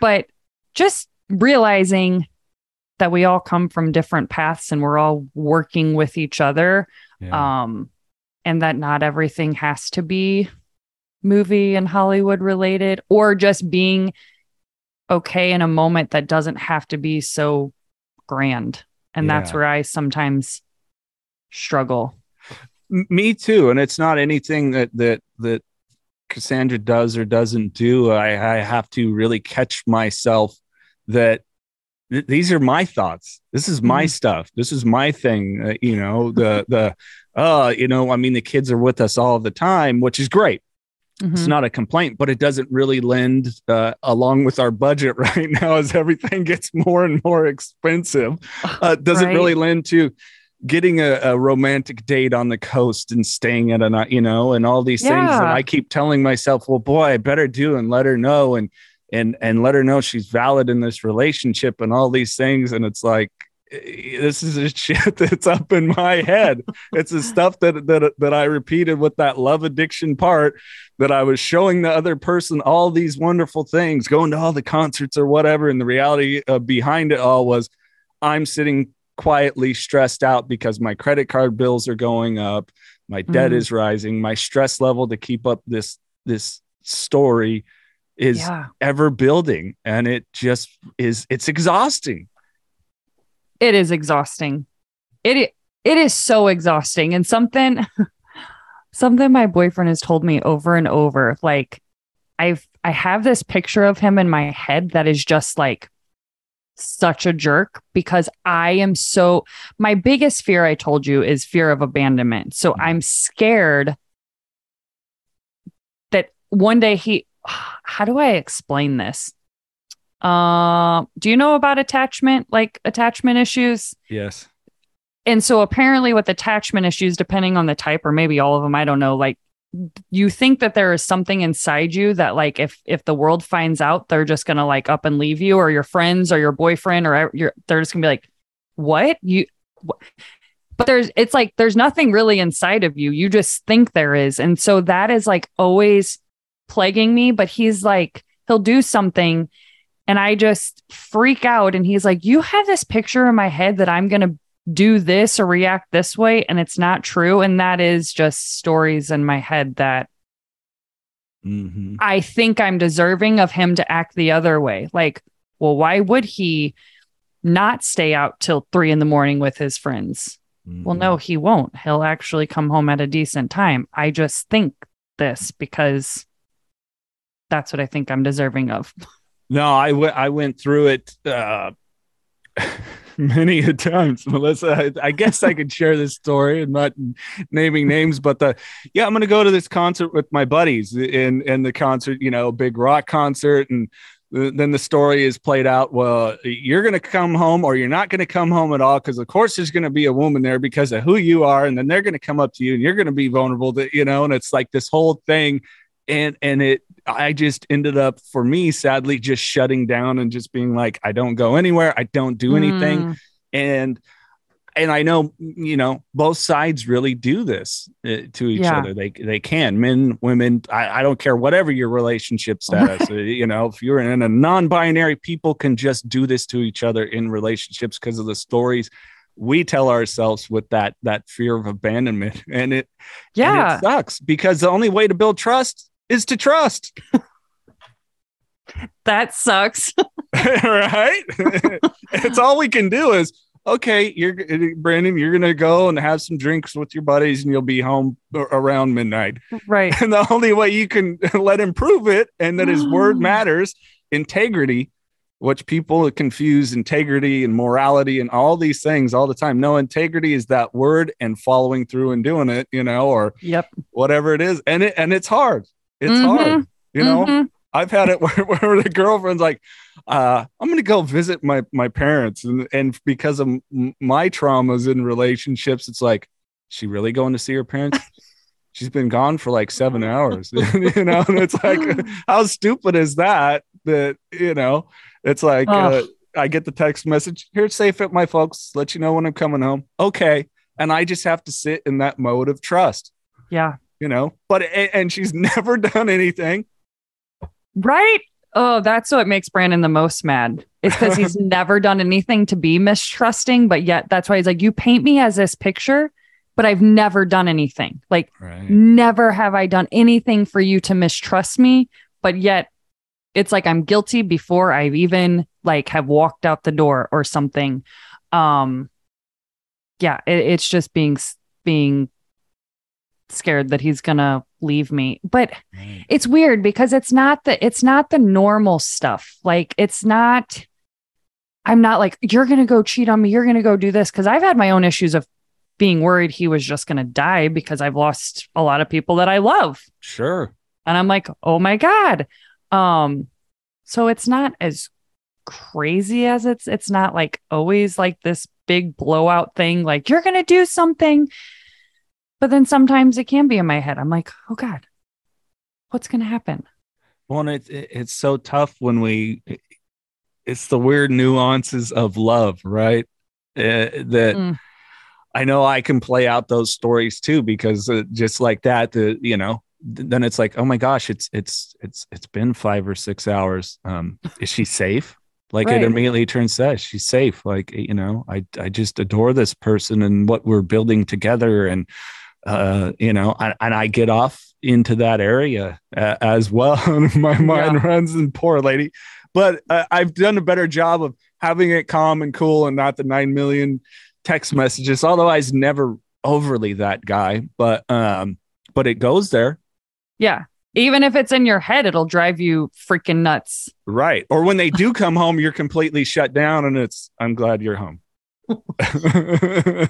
But just realizing that we all come from different paths and we're all working with each other Yeah. um and that not everything has to be movie and hollywood related or just being okay in a moment that doesn't have to be so grand. And that's where i sometimes struggle. Me too. And it's not anything that that that cassandra does or doesn't do i i have to really catch myself that th- these are my thoughts this is my Mhm. stuff this is my thing uh, you know the the uh you know i mean the kids are with us all the time which is great it's Mhm. not a complaint but it doesn't really lend uh, along with our budget [LAUGHS] right now as everything gets more and more expensive uh, doesn't Right. really lend to getting a, a romantic date on the coast and staying at a you know, and all these things that I keep telling myself, well, boy, I better do and let her know. And and and let her know she's valid in this relationship and all these things. And it's like eh, this is a [LAUGHS] shit that's up in my head. It's the stuff that that that I repeated with that love addiction part that I was showing the other person all these wonderful things going to all the concerts or whatever. And the reality uh, behind it all was I'm sitting quietly stressed out because my credit card bills are going up my debt Mhm. is rising my stress level to keep up this this story is Yeah. ever building and it just is it's exhausting It is exhausting. It it is so exhausting and something [LAUGHS] something my boyfriend has told me over and over like I've I have this picture of him in my head that is just like such a jerk because I am so my biggest fear I told you is fear of abandonment. So I'm scared that one day he [SIGHS] how do I explain this? Uh, do you know about attachment like attachment issues? yes and so apparently with attachment issues depending on the type or maybe all of them i don't know like you think that there is something inside you that like if if the world finds out they're just gonna like up and leave you or your friends or your boyfriend or your they're just gonna be like what? You wh-" but there's it's like there's nothing really inside of you. You just think there is. And so that is like always plaguing me but he's like he'll do something and i just freak out and he's like you have this picture in my head that i'm gonna do this or react this way and it's not true. And that is just stories in my head that mm-hmm. i think i'm deserving of him to act the other way. Like well why would he not stay out till three in the morning with his friends? Well no he won't. He'll actually come home at a decent time. I just think this because that's what i think i'm deserving of. No I went I went through it uh [LAUGHS] [LAUGHS] many a times melissa. I, I guess i could share this story and not naming names but the yeah i'm gonna go to this concert with my buddies in in the concert you know big rock concert and then the story is played out well you're going to come home or you're not going to come home at all because of course there's going to be a woman there because of who you are and then they're going to come up to you and you're going to be vulnerable to you know and it's like this whole thing and and it i just ended up for me sadly just shutting down and just being like i don't go anywhere i don't do anything Mm, and and I know you know both sides really do this uh, to each Yeah. other. They they can men, women. I, I don't care whatever your relationship [LAUGHS] status. uh, you know, if you're in a non-binary, people can just do this to each other in relationships because of the stories we tell ourselves with that that fear of abandonment, [LAUGHS] and it and yeah it sucks because the only way to build trust is to trust, [LAUGHS] that sucks [LAUGHS] right? [LAUGHS] it's all we can do is okay, you're Brandon, you're gonna go and have some drinks with your buddies, and you'll be home around midnight. right And the only way you can let him prove it, and that his word [GASPS] matters, integrity, which people confuse integrity and morality and all these things all the time. No, integrity is that word and following through and doing it, you know, or yep whatever it is. And it and it's hard. It's Mhm. hard, you know. Mhm. I've had it [LAUGHS] where, where the girlfriend's like, uh, I'm going to go visit my, my parents. And, and because of m- my traumas in relationships, it's like, she really going to see her parents? [LAUGHS] She's been gone for like seven hours, [LAUGHS] you know? And it's like, how stupid is that? That, you know, it's like, uh, I get the text message, here, safe at my folks, let you know when I'm coming home. Okay. And I just have to sit in that mode of trust, yeah you know, but, and she's [LAUGHS] never done anything. Right? Oh, that's what makes Brandon the most mad. It's because he's [LAUGHS] never done anything to be mistrusting, but yet that's why he's like, You paint me as this picture, but I've never done anything. Like, Right. never have I done anything for you to mistrust me, but yet it's like I'm guilty before I've even like have walked out the door or something. Um yeah, it, it's just being being scared that he's gonna leave me. But it's weird because it's not the it's not the normal stuff. Like it's not I'm not like you're going to go cheat on me, you're going to go do this cuz I've had my own issues of being worried he was just going to die because I've lost a lot of people that I love. Sure. And I'm like, "Oh my god." Um so it's not as crazy as it's it's not like always like this big blowout thing like you're going to do something. But then sometimes it can be in my head. I'm like, "Oh god. What's going to happen?" Well, and it's it's so tough when we. It's the weird nuances of love, right? Uh, that Mm. I know I can play out those stories too, because uh, just like that, the you know, then it's like, oh my gosh, it's it's it's it's been five or six hours. Um, is she safe? Like Right. it immediately turns says she's safe. Like you know, I I just adore this person and what we're building together, and uh, you know, and, and I get off into that area uh, as well. [LAUGHS] my mind runs and poor lady, but uh, I've done a better job of having it calm and cool and not the nine million text messages. Although I was never overly that guy, but um, but it goes there. Yeah. Even if it's in your head, it'll drive you freaking nuts. Right. Or when they do [LAUGHS] come home, you're completely shut down and it's, I'm glad you're home. [LAUGHS]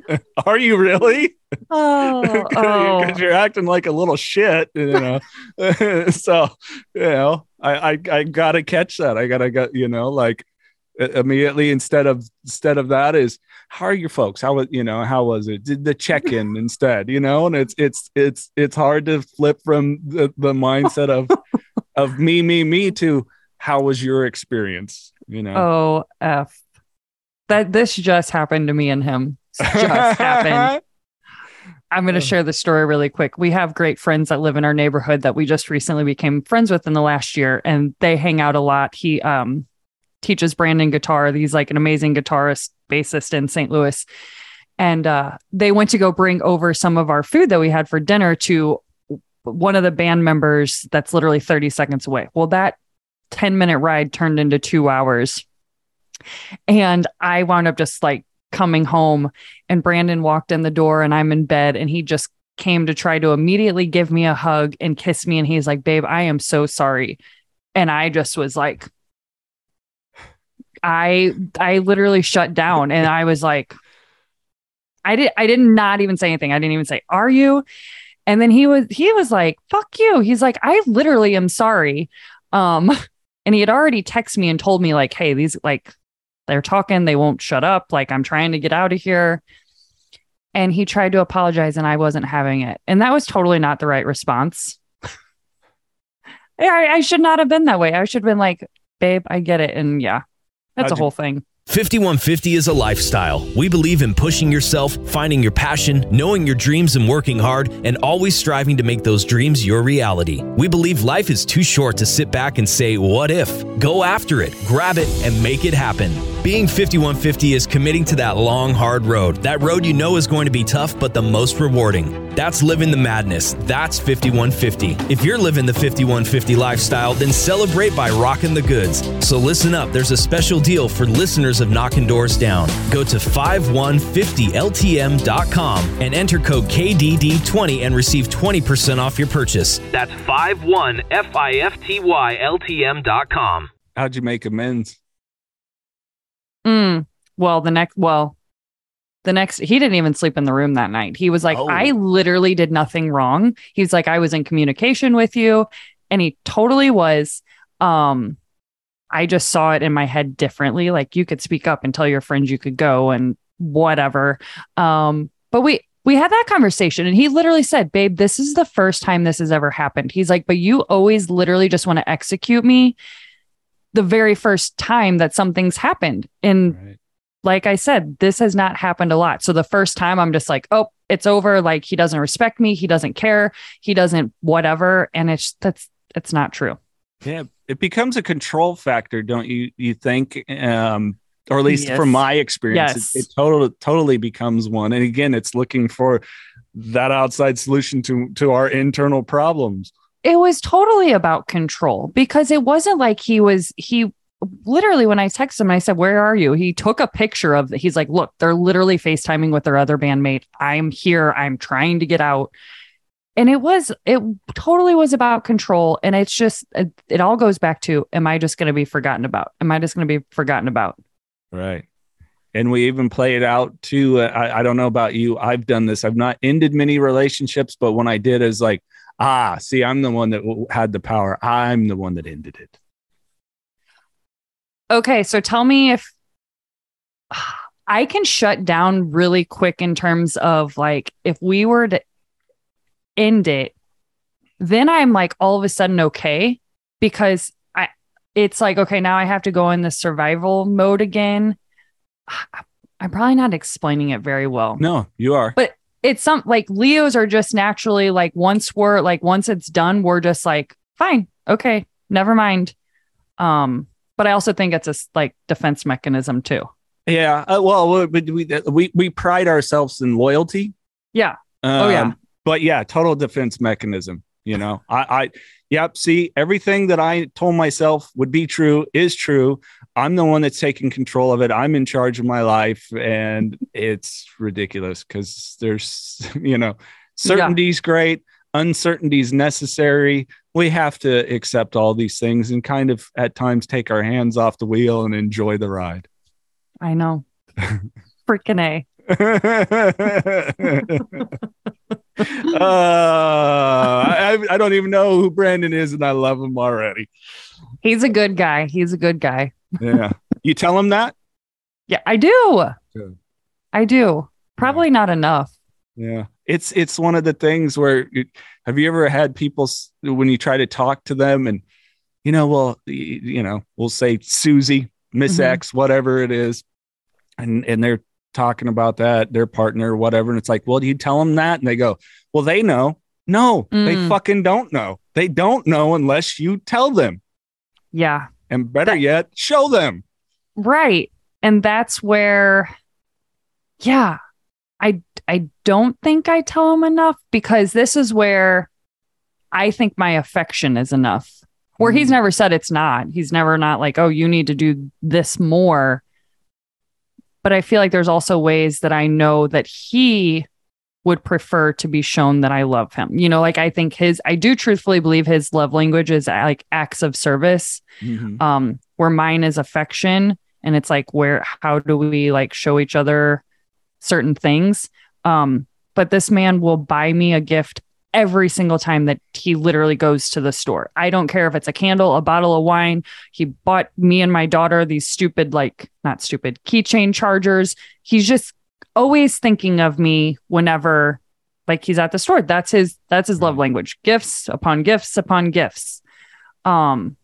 [LAUGHS] Are you really? Oh, [LAUGHS] Because oh. you're acting like a little shit, you know. [LAUGHS] so, you know, I, I I gotta catch that. I gotta get, you know, like immediately instead of instead of that is how are your folks? How was you know, how was it? Did the check-in instead, you know, and it's it's it's it's hard to flip from the, the mindset of of me, me, me to how was your experience? You know. oh, F. That this just happened to me and him. Just happened. [LAUGHS] I'm going to share the story really quick. We have great friends that live in our neighborhood that we just recently became friends with in the last year, and they hang out a lot. He um, teaches Brandon guitar. He's like an amazing guitarist, bassist in St. Louis. And uh, they went to go bring over some of our food that we had for dinner to one of the band members that's literally 30 seconds away. Well, that 10 minute ride turned into two hours. And I wound up just like coming home and Brandon walked in the door and I'm in bed and he just came to try to immediately give me a hug and kiss me and he's like, "Babe, I am so sorry." And I just was like I I literally shut down and I was like I did I did not even say anything. I didn't even say, "Are you?" And then he was he was like, "Fuck you." He's like, "I literally am sorry." Um and he had already texted me and told me like, "Hey, these like they're talking, they won't shut up. Like I'm trying to get out of here." And he tried to apologize and I wasn't having it. And that was totally not the right response. [LAUGHS] I, I should not have been that way. I should have been like, babe, I get it. And yeah, that's How'd a you- whole thing. 5150 is a lifestyle. We believe in pushing yourself, finding your passion, knowing your dreams and working hard, and always striving to make those dreams your reality. We believe life is too short to sit back and say, What if? Go after it, grab it, and make it happen. Being 5150 is committing to that long, hard road. That road you know is going to be tough, but the most rewarding. That's living the madness. That's 5150. If you're living the 5150 lifestyle, then celebrate by rocking the goods. So listen up, there's a special deal for listeners of Knockin' Doorz Down. Go to 5150ltm.com and enter code KDD20 and receive 20% off your purchase. That's 5150ltm.com. How'd you make amends? Mm. Well, the next, well, the next, he didn't even sleep in the room that night. He was like, Oh. I literally did nothing wrong. He's like, I was in communication with you. And he totally was. Um, I just saw it in my head differently. Like you could speak up and tell your friends you could go and whatever. Um, but we, we had that conversation and he literally said, Babe, this is the first time this has ever happened. He's like, But you always literally just want to execute me the very first time that something's happened. And Right. like I said, this has not happened a lot. So the first time I'm just like, oh, it's over. Like he doesn't respect me. He doesn't care. He doesn't whatever. And it's that's it's not true. Yeah, it becomes a control factor, don't you? You think, um, or at least Yes. from my experience, Yes. it, it totally totally becomes one. And again, it's looking for that outside solution to to our internal problems. It was totally about control because it wasn't like he was he literally when I texted him, I said, Where are you? He took a picture of he's like, Look, they're literally FaceTiming with their other bandmate. I'm here. I'm trying to get out. And it was, it totally was about control. And it's just, it, it all goes back to, am I just going to be forgotten about? Am I just going to be forgotten about? Right. And we even play it out too. uh, I, I don't know about you. I've done this. I've not ended many relationships, but when I did, is like, ah, see, I'm the one that w- had the power. I'm the one that ended it. Okay, so tell me if [SIGHS] I can shut down really quick in terms of like if we were to end it, then I'm like all of a sudden okay. because I it's like okay now I have to go in the survival mode again. [SIGHS] I'm probably not explaining it very well. No, you are. But it's some like Leos are just naturally like once we're like once it's done we're just like fine okay never mind. Um, but I also think it's a like defense mechanism too. Yeah. Uh, well, we, we we pride ourselves in loyalty. Yeah. Um, oh yeah. But yeah, total defense mechanism. You know, I, I, yep. See, everything that I told myself would be true is true. I'm the one that's taking control of it. I'm in charge of my life, and it's ridiculous because there's, [LAUGHS] you know, certainty's yeah. great, uncertainty's necessary. We have to accept all these things and kind of at times take our hands off the wheel and enjoy the ride. I know. [LAUGHS] Freaking A. [LAUGHS] [LAUGHS] uh, I, I don't even know who Brandon is, and I love him already. He's a good guy. He's a good guy. yeah. You tell him that? Yeah, I do. Good. I do. Probably yeah. not enough. Yeah. It's it's one of the things where you, have you ever had people when you try to talk to them and you know, well, you know, we'll say Susie, Miss mm-hmm. X, whatever it is, and and they're talking about that, their partner, whatever. And it's like, well, do you tell them that? And they go, well, they know. No, mm. they fucking don't know. They don't know unless you tell them. Yeah. And better that, yet, show them. Right. And that's where, yeah, I I don't think I tell them enough because this is where I think my affection is enough. Where mm. he's never said it's not. He's never not like, oh, you need to do this more but I feel like there's also ways that I know that he would prefer to be shown that I love him. You know, like I think his, I do truthfully believe his love language is like acts of service, mm-hmm. um, where mine is affection. And it's like, where, how do we like show each other certain things? Um, but this man will buy me a gift every single time that he literally goes to the store. I don't care if it's a candle, a bottle of wine. He bought me and my daughter these stupid, like, not stupid, keychain chargers. He's just always thinking of me whenever like he's at the store. That's his that's his love language. Gifts upon gifts upon gifts. Um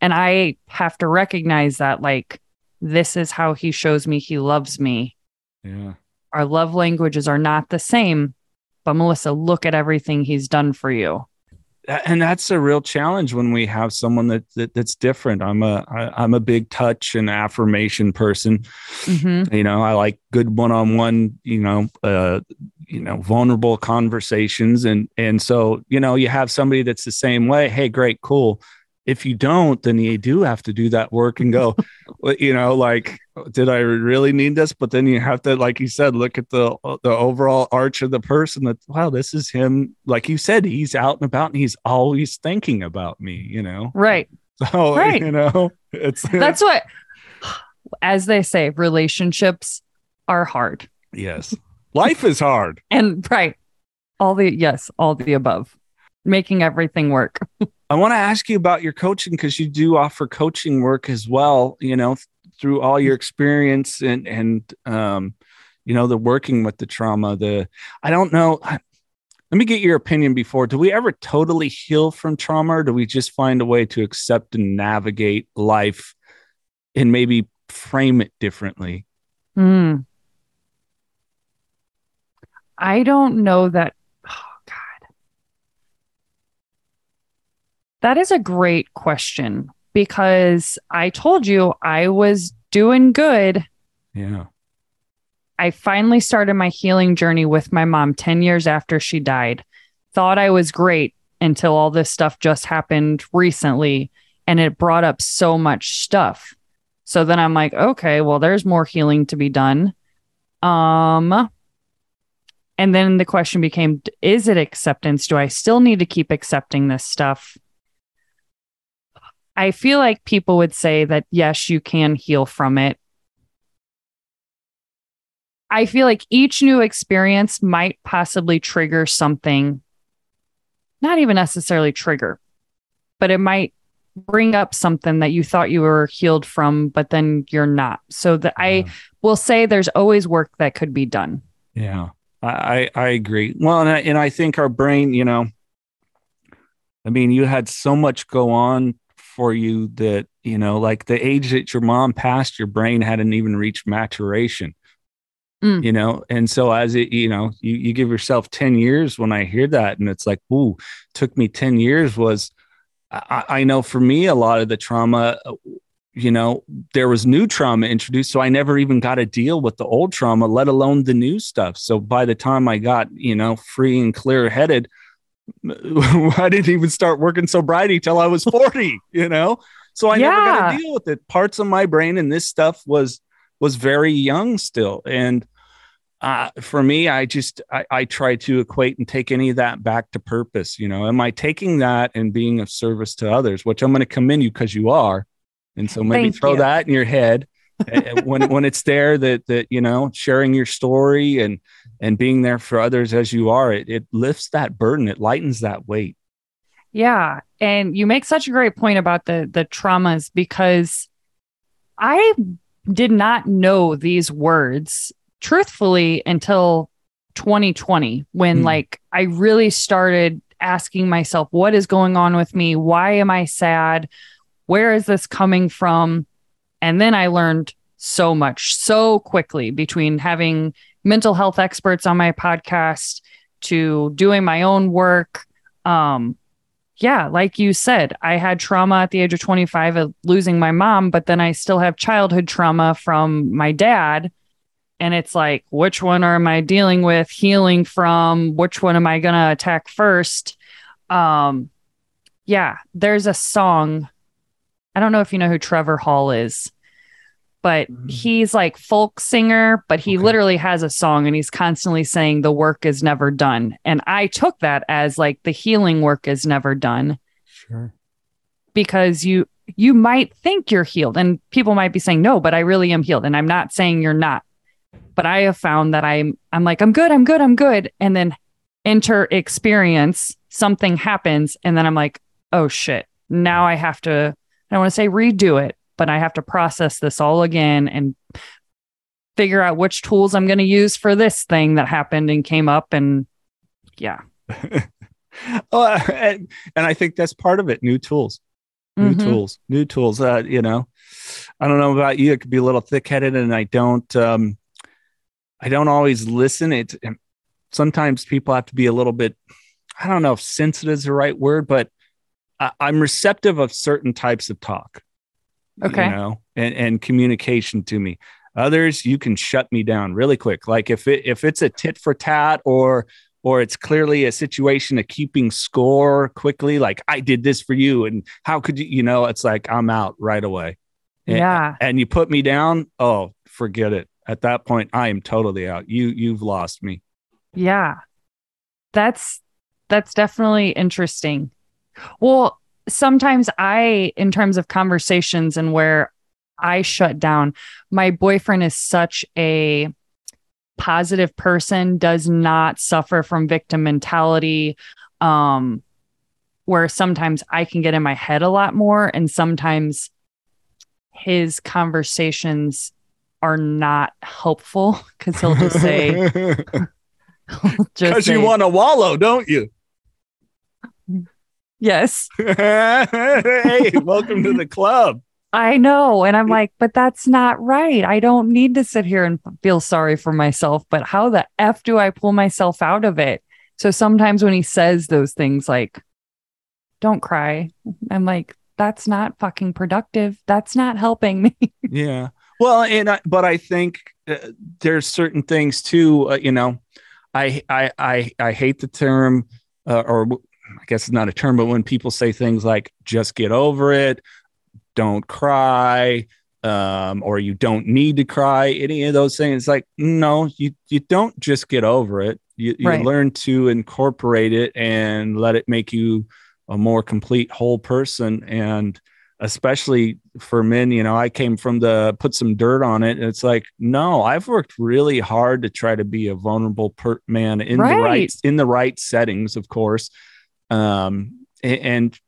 and I have to recognize that like this is how he shows me he loves me. Yeah. Our love languages are not the same, but Melissa, look at everything he's done for you. And that's a real challenge when we have someone that, that that's different. I'm a I, I'm a big touch and affirmation person. Mm-hmm. You know, I like good one-on-one. You know, uh, you know, vulnerable conversations, and and so you know, you have somebody that's the same way. Hey, great, cool if you don't, then you do have to do that work and go, [LAUGHS] you know, like, did I really need this? But then you have to, like you said, look at the uh, the overall arch of the person. That wow, this is him. Like you said, he's out and about, and he's always thinking about me. You know, right? [LAUGHS] So right. you know, it's [LAUGHS] that's what, as they say, relationships are hard. Yes, life is hard, and right, all the yes, all the above, making everything work. I want to ask you about your coaching because you do offer coaching work as well, you know, through all your experience and, and, um, you know, the working with the trauma, the, I don't know. Let me get your opinion before. Do we ever totally heal from trauma or do we just find a way to accept and navigate life and maybe frame it differently? Hmm. I don't know that That is a great question because I told you I was doing good. Yeah. I finally started my healing journey with my mom 10 years after she died. Thought I was great until all this stuff just happened recently and it brought up so much stuff. So then I'm like, okay, well there's more healing to be done. Um and then the question became is it acceptance? Do I still need to keep accepting this stuff? I feel like people would say that yes, you can heal from it. I feel like each new experience might possibly trigger something, not even necessarily trigger, but it might bring up something that you thought you were healed from, but then you're not. So that yeah. I will say there's always work that could be done. Yeah, I, I agree. Well, and I, and I think our brain, you know, I mean, you had so much go on for you that, you know, like the age that your mom passed, your brain hadn't even reached maturation. Mm. You know, and so as it, you know, you, you give yourself 10 years when I hear that, and it's like, ooh, took me 10 years was I, I know for me, a lot of the trauma, uh, you know, there was new trauma introduced. So I never even got to deal with the old trauma, let alone the new stuff. So by the time I got, you know, free and clear headed, [LAUGHS] I didn't even start working sobriety till I was 40, you know? So I never got to deal with it. Parts of my brain and this stuff was was very young still. And uh, for me, I just I, I try to equate and take any of that back to purpose. You know, am I taking that and being of service to others? Which I'm going to commend you because you are, and so maybe Thank throw you. that in your head when when it's there that that you know sharing your story and and being there for others as you are. It it lifts that burden. It lightens that weight. Yeah, and you make such a great point about the the traumas because I did not know these words truthfully until 2020 when Hmm. like I really started asking myself what is going on with me? Why am I sad? Where is this coming from? And then I learned so much so quickly between having mental health experts on my podcast to doing my own work um yeah, like you said, I had trauma at the age of 25 of losing my mom, but then I still have childhood trauma from my dad. And it's like, which one am I dealing with, healing from? Which one am I going to attack first? Um, yeah, there's a song. I don't know if you know who Trevor Hall is, but mm-hmm. he's like folk singer, but he Okay. literally has a song and he's constantly saying the work is never done. And I took that as like the healing work is never done Sure. because you you might think you're healed and people might be saying no, but I really am healed and I'm not saying you're not. But I have found that I'm I'm like I'm good, I'm good, I'm good and then enter experience something happens and then I'm like, "Oh shit. Now I have to I don't want to say redo it, but I have to process this all again and figure out which tools I'm going to use for this thing that happened and came up and yeah. [LAUGHS] oh, and, and I think that's part of it. New tools, new Mhm. tools, new tools. Uh, you know, I don't know about you. It could be a little thick headed, and I don't. Um, I don't always listen. It and sometimes people have to be a little bit. I don't know if sensitive is the right word, but I, I'm receptive of certain types of talk. Okay. You know, and and communication to me. Others, you can shut me down really quick. Like if it if it's a tit for tat or or it's clearly a situation of keeping score quickly like i did this for you and how could you you know it's like i'm out right away And- Yeah. and you put me down oh forget it at that point i am totally out you you've lost me Yeah. That's that's definitely interesting. Well, sometimes I in terms of conversations and where I shut down, my boyfriend is such a positive person, does not suffer from victim mentality. Um where sometimes I can get in my head a lot more and sometimes his conversations are not helpful [LAUGHS] because he'll just say [LAUGHS] [LAUGHS] because you want to wallow don't you Yes, [LAUGHS] hey welcome to the club I know. And I'm like, but that's not right. I don't need to sit here and feel sorry for myself. But how the F do I pull myself out of it? So sometimes when he says those things like, don't cry, I'm like, that's not fucking productive. That's not helping me. [LAUGHS] yeah well and I, but i think uh, there's certain things too uh, you know I, I i i hate the term uh, or i guess it's not a term but when people say things like just get over it don't cry um, or you don't need to cry any of those things it's like no you you don't just get over it you, you Right. learn to incorporate it and let it make you a more complete whole person and especially for men you know i came from the put some dirt on it And it's like no i've worked really hard to try to be a vulnerable per- man in the Right. right in the right settings of course um and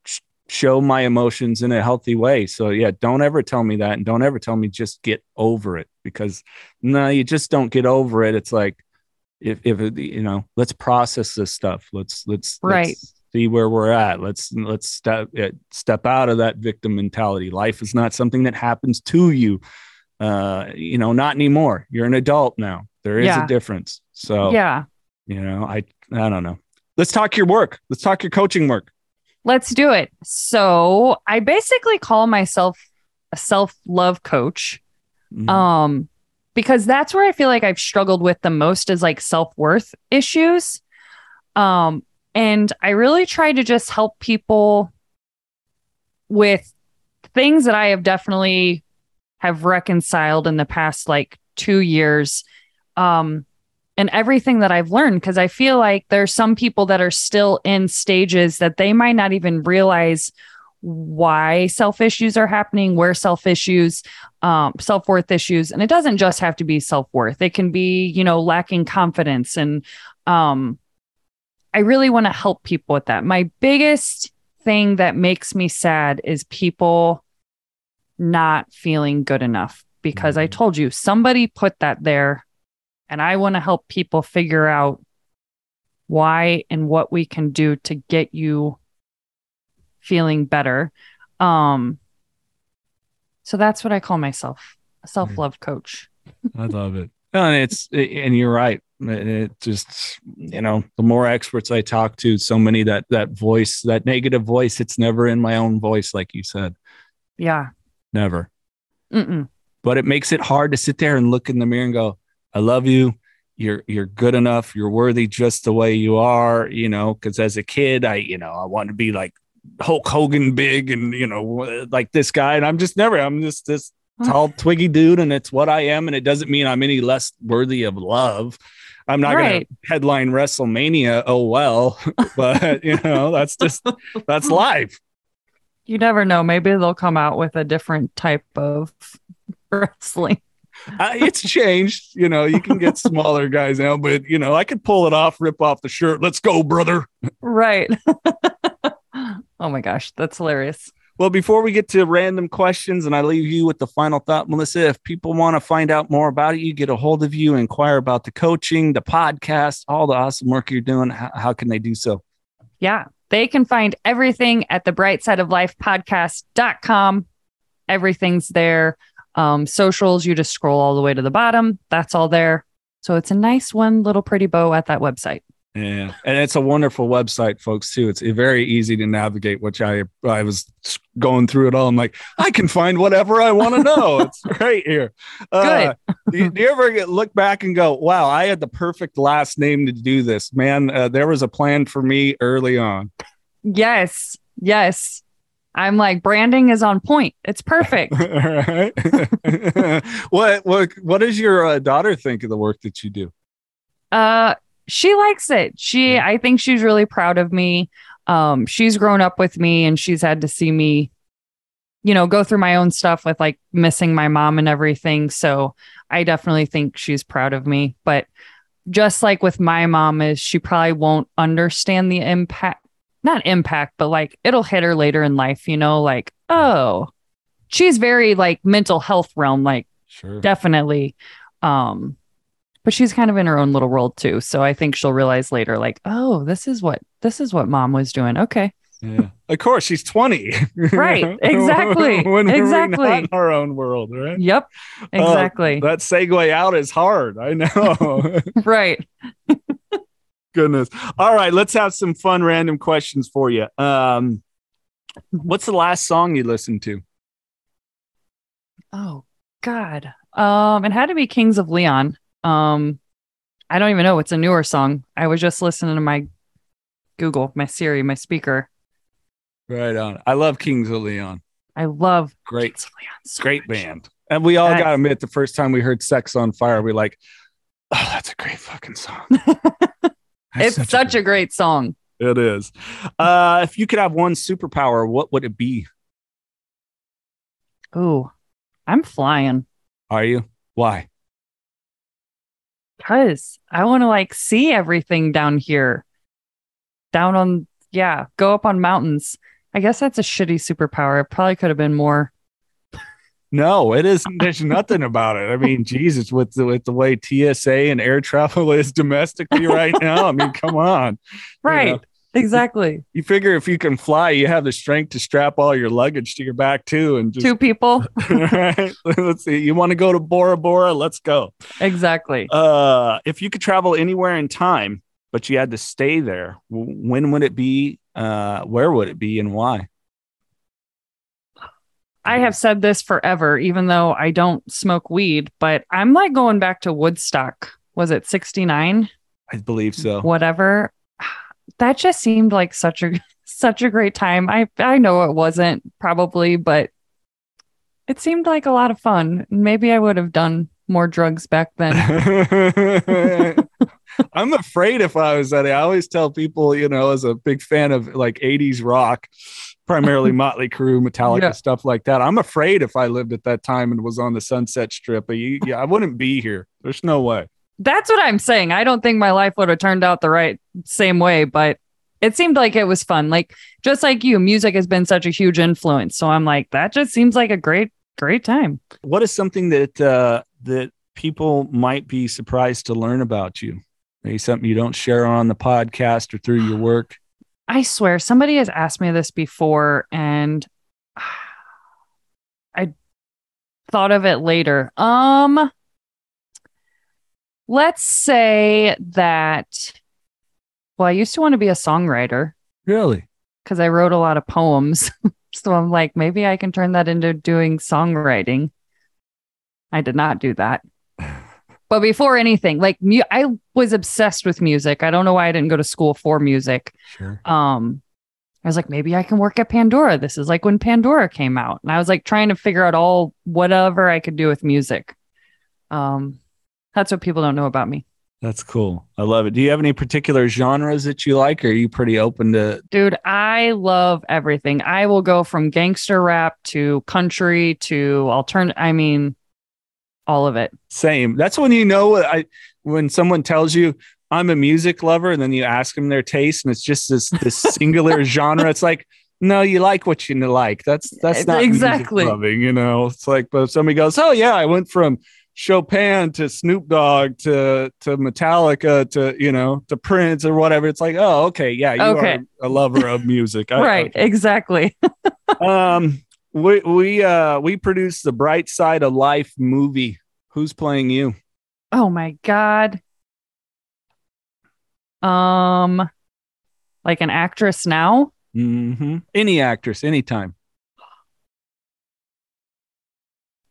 show my emotions in a healthy way so yeah don't ever tell me that and don't ever tell me just get over it because no you just don't get over it it's like if if you know let's process this stuff let's let's Right. let's see where we're at. Let's let's step uh, step out of that victim mentality. Life is not something that happens to you. Uh, you know, not anymore. You're an adult now. There is Yeah. a difference. So Yeah. you know, I I don't know. Let's talk your work. Let's talk your coaching work. Let's do it. So I basically call myself a self love coach. Mhm. Um, because that's where I feel like I've struggled with the most is like self worth issues. Um, and I really try to just help people with things that I have definitely have reconciled in the past like two years. Um, and everything that I've learned, because I feel like there's some people that are still in stages that they might not even realize why self issues are happening, where self issues, um, self worth issues, and it doesn't just have to be self worth. It can be, you know, lacking confidence, and um, I really want to help people with that. My biggest thing that makes me sad is people not feeling good enough because I told you somebody put that there, and I want to help people figure out why and what we can do to get you feeling better. Um so that's what I call myself, a self-love coach. I love it. And it's and you're right. It it just you know, the more experts I talk to, so many that that voice, that negative voice, it's never in my own voice, like you said, Yeah. never. Mm-mm. But it makes it hard to sit there and look in the mirror and go, "I love you. You're you're good enough. You're worthy just the way you are." You know, because as a kid, I you know I wanted to be like Hulk Hogan, big and you know like this guy, and I'm just never. I'm just this tall, twiggy dude, and it's what I am, and it doesn't mean I'm any less worthy of love. I'm not Right. going to headline WrestleMania. Oh well, [LAUGHS] but you know that's just that's [LAUGHS] life. You never know. Maybe they'll come out with a different type of [LAUGHS] wrestling. Uh, it's changed. You know, you can get smaller guys now, but you know, I could pull it off, rip off the shirt. Let's go, brother. Right. [LAUGHS] oh my gosh, that's hilarious. Well, before we get to random questions and I leave you with the final thought, Melissa, if people want to find out more about it, you get a hold of you, inquire about the coaching, the podcast, all the awesome work you're doing. How, how can they do so? Yeah. They can find everything at the bright side of life podcast.com. Everything's there. Um, socials, you just scroll all the way to the bottom. That's all there. So it's a nice one little pretty bow at that website. Yeah, and it's a wonderful website, folks. Too. It's very easy to navigate. Which I I was going through it all. I'm like, I can find whatever I want to [LAUGHS] know. it's right here. Uh, do, you, do you ever get, look back and go, "Wow, I had the perfect last name to do this"? Man, uh, there was a plan for me early on. Yes. Yes. I'm like, branding is on point. It's perfect. [LAUGHS] All right. [LAUGHS] what what what does your uh, daughter think of the work that you do? Uh, she likes it. She, I think she's really proud of me. Um, she's grown up with me and she's had to see me, you know, go through my own stuff with like missing my mom and everything. So I definitely think she's proud of me. But just like with my mom, is she probably won't understand the impact, not impact, but like it'll hit her later in life, you know, like, oh, she's very like mental health realm, like Sure. definitely um but she's kind of in her own little world too so i think she'll realize later like oh this is what this is what mom was doing okay Yeah. Of course, she's 20. [LAUGHS] Right, exactly, [LAUGHS] when we're exactly. not in our own world, right? yep exactly That segue out is hard. I know. [LAUGHS] right Goodness. All right, let's have some fun random questions for you. Um, what's the last song you listened to? oh god um it had to be kings of leon um i don't even know it's a newer song i was just listening to my google my siri my speaker Right on. I love Kings of Leon. i love Great, Kings of Leon so great much. band. And we all got to admit, the first time we heard "Sex on Fire," we like, oh, that's a great fucking song. [LAUGHS] That's it's such a great song It is. Uh, if you could have one superpower, what would it be? Ooh, i'm flying Are you? Why? Cause I want to like see everything down here. Down on, yeah, go up on mountains. I guess that's a shitty superpower. It probably could have been more. No, it isn't. There's nothing about it. I mean, [LAUGHS] Jesus, with the, with the way TSA and air travel [LAUGHS] is domestically right now. I mean, come on. You Right. know, exactly. You figure if you can fly, you have the strength to strap all your luggage to your back too, and just Two people. [LAUGHS] right. Let's see. You want to go to Bora Bora? Let's go. exactly. Uh, if you could travel anywhere in time, but you had to stay there, when would it be? Uh, where would it be, and why? I have said this forever, even though I don't smoke weed, but I'm like going back to Woodstock. Was it 69? I believe so. Whatever. That just seemed like such a [LAUGHS] such a great time. I I know it wasn't probably, but it seemed like a lot of fun. Maybe I would have done more drugs back then. [LAUGHS] [LAUGHS] I'm afraid if I was at it, I always tell people, you know, as a big fan of like 80s rock, primarily [LAUGHS] Motley Crue, Metallica, Yeah. stuff like that. I'm afraid if I lived at that time and was on the Sunset Strip, you, yeah, I wouldn't be here. There's no way. That's what I'm saying. I don't think my life would have turned out the right same way, but it seemed like it was fun. Like just like you, music has been such a huge influence. So I'm like, that just seems like a great, great time. What is something that uh, that people might be surprised to learn about you? Maybe something you don't share on the podcast or through your work. I swear somebody has asked me this before and [SIGHS] I thought of it later. Um let's say that well, I used to want to be a songwriter Really? because I wrote a lot of poems. [LAUGHS] so I'm like, maybe I can turn that into doing songwriting. I did not do that. [LAUGHS] But before anything, like mu- I was obsessed with music. I don't know why I didn't go to school for music Sure. um I was like, maybe I can work at Pandora. This is like when Pandora came out. And I was like trying to figure out all whatever I could do with music. Um that's what people don't know about me. That's cool. I love it. Do you have any particular genres that you like, or are you pretty open to? Dude, I love everything. I will go from gangster rap to country to alternate I mean all of it. Same. That's when you know what I when someone tells you I'm a music lover, and then you ask them their taste, and it's just this this singular [LAUGHS] genre. It's like, no, you like what you like. That's that's not Exactly. loving. You know, it's like, but if somebody goes, oh yeah, I went from Chopin to Snoop Dogg to to Metallica to you know to Prince or whatever. It's like, oh okay, yeah, you Okay. are a lover of music, I- right, okay. exactly. [LAUGHS] um we we uh we produced the bright side of life movie who's playing you Oh my god. Um like an actress now? hmm any actress anytime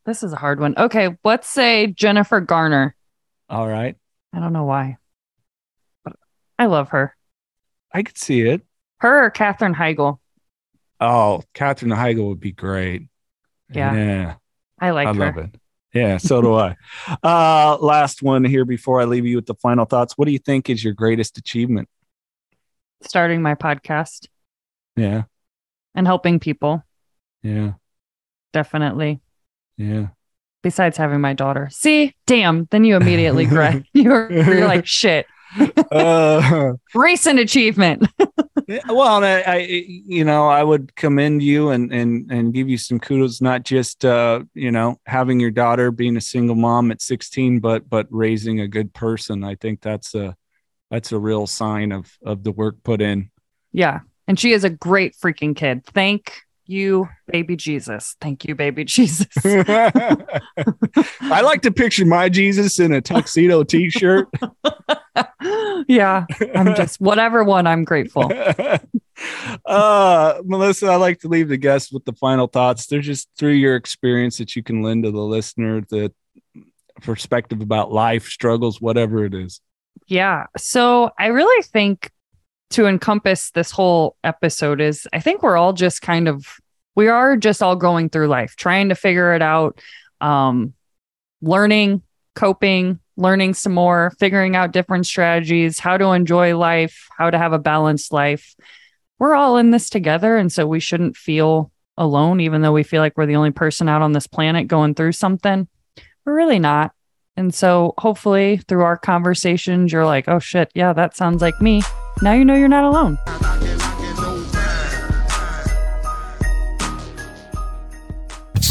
This is a hard one. Okay, let's say Jennifer Garner. all right I don't know why. But I love her. i could see it Her or Katherine Heigl. oh katherine heigl would be great Yeah. yeah I like i her. love it yeah so do i uh last one here before i leave you with the final thoughts what do you think is your greatest achievement Starting my podcast yeah and helping people. yeah Definitely. yeah Besides having my daughter. See, damn. Then you immediately [LAUGHS] regret. [LAUGHS] You're, you're like, shit. [LAUGHS] uh, Recent achievement. Well, I, I, you know, I would commend you and and and give you some kudos, not just uh, you know having your daughter being a single mom at 16, but but raising a good person. I think that's a that's a real sign of of the work put in. yeah. And she is a great freaking kid. Thank you, baby Jesus. Thank you, baby Jesus. [LAUGHS] [LAUGHS] I like to picture my Jesus in a tuxedo T-shirt. [LAUGHS] yeah. I'm just whatever one I'm grateful. uh melissa i like to leave the guests with the final thoughts they're just through your experience that you can lend to the listener the perspective about life struggles whatever it is Yeah. So I really think to encompass this whole episode is I think we're all just kind of we are just all going through life, trying to figure it out, um, learning, coping, learning some more, figuring out different strategies, how to enjoy life, how to have a balanced life. We're all in this together. And so we shouldn't feel alone, even though we feel like we're the only person out on this planet going through something. We're really not. And so hopefully through our conversations, you're like, oh shit, yeah, that sounds like me. Now you know you're not alone.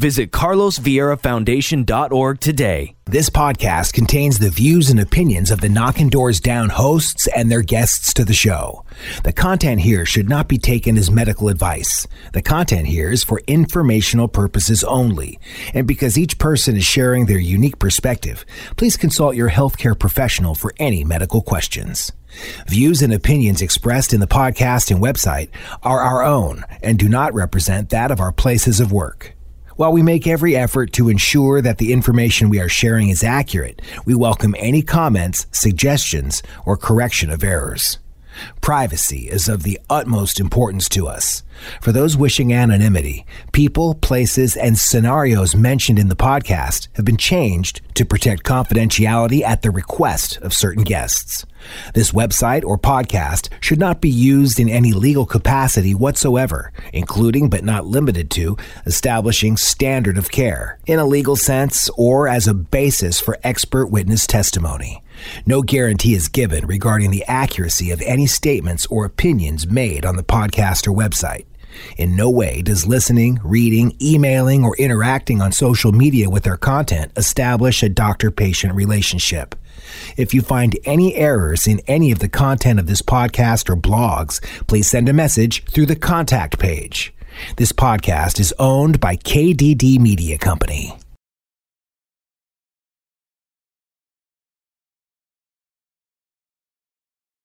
Visit carlosvieirafoundation.org today. This podcast contains the views and opinions of the Knockin' Doorz Down hosts and their guests to the show. The content here should not be taken as medical advice. The content here is for informational purposes only. And because each person is sharing their unique perspective, please consult your healthcare professional for any medical questions. Views and opinions expressed in the podcast and website are our own and do not represent that of our places of work. While we make every effort to ensure that the information we are sharing is accurate, we welcome any comments, suggestions, or correction of errors. Privacy is of the utmost importance to us. For those wishing anonymity, people, places, and scenarios mentioned in the podcast have been changed to protect confidentiality at the request of certain guests. This website or podcast should not be used in any legal capacity whatsoever, including but not limited to establishing standard of care in a legal sense or as a basis for expert witness testimony. No guarantee is given regarding the accuracy of any statements or opinions made on the podcast or website. In no way does listening, reading, emailing, or interacting on social media with our content establish a doctor patient relationship. If you find any errors in any of the content of this podcast or blogs, please send a message through the contact page. This podcast is owned by KDD Media Company.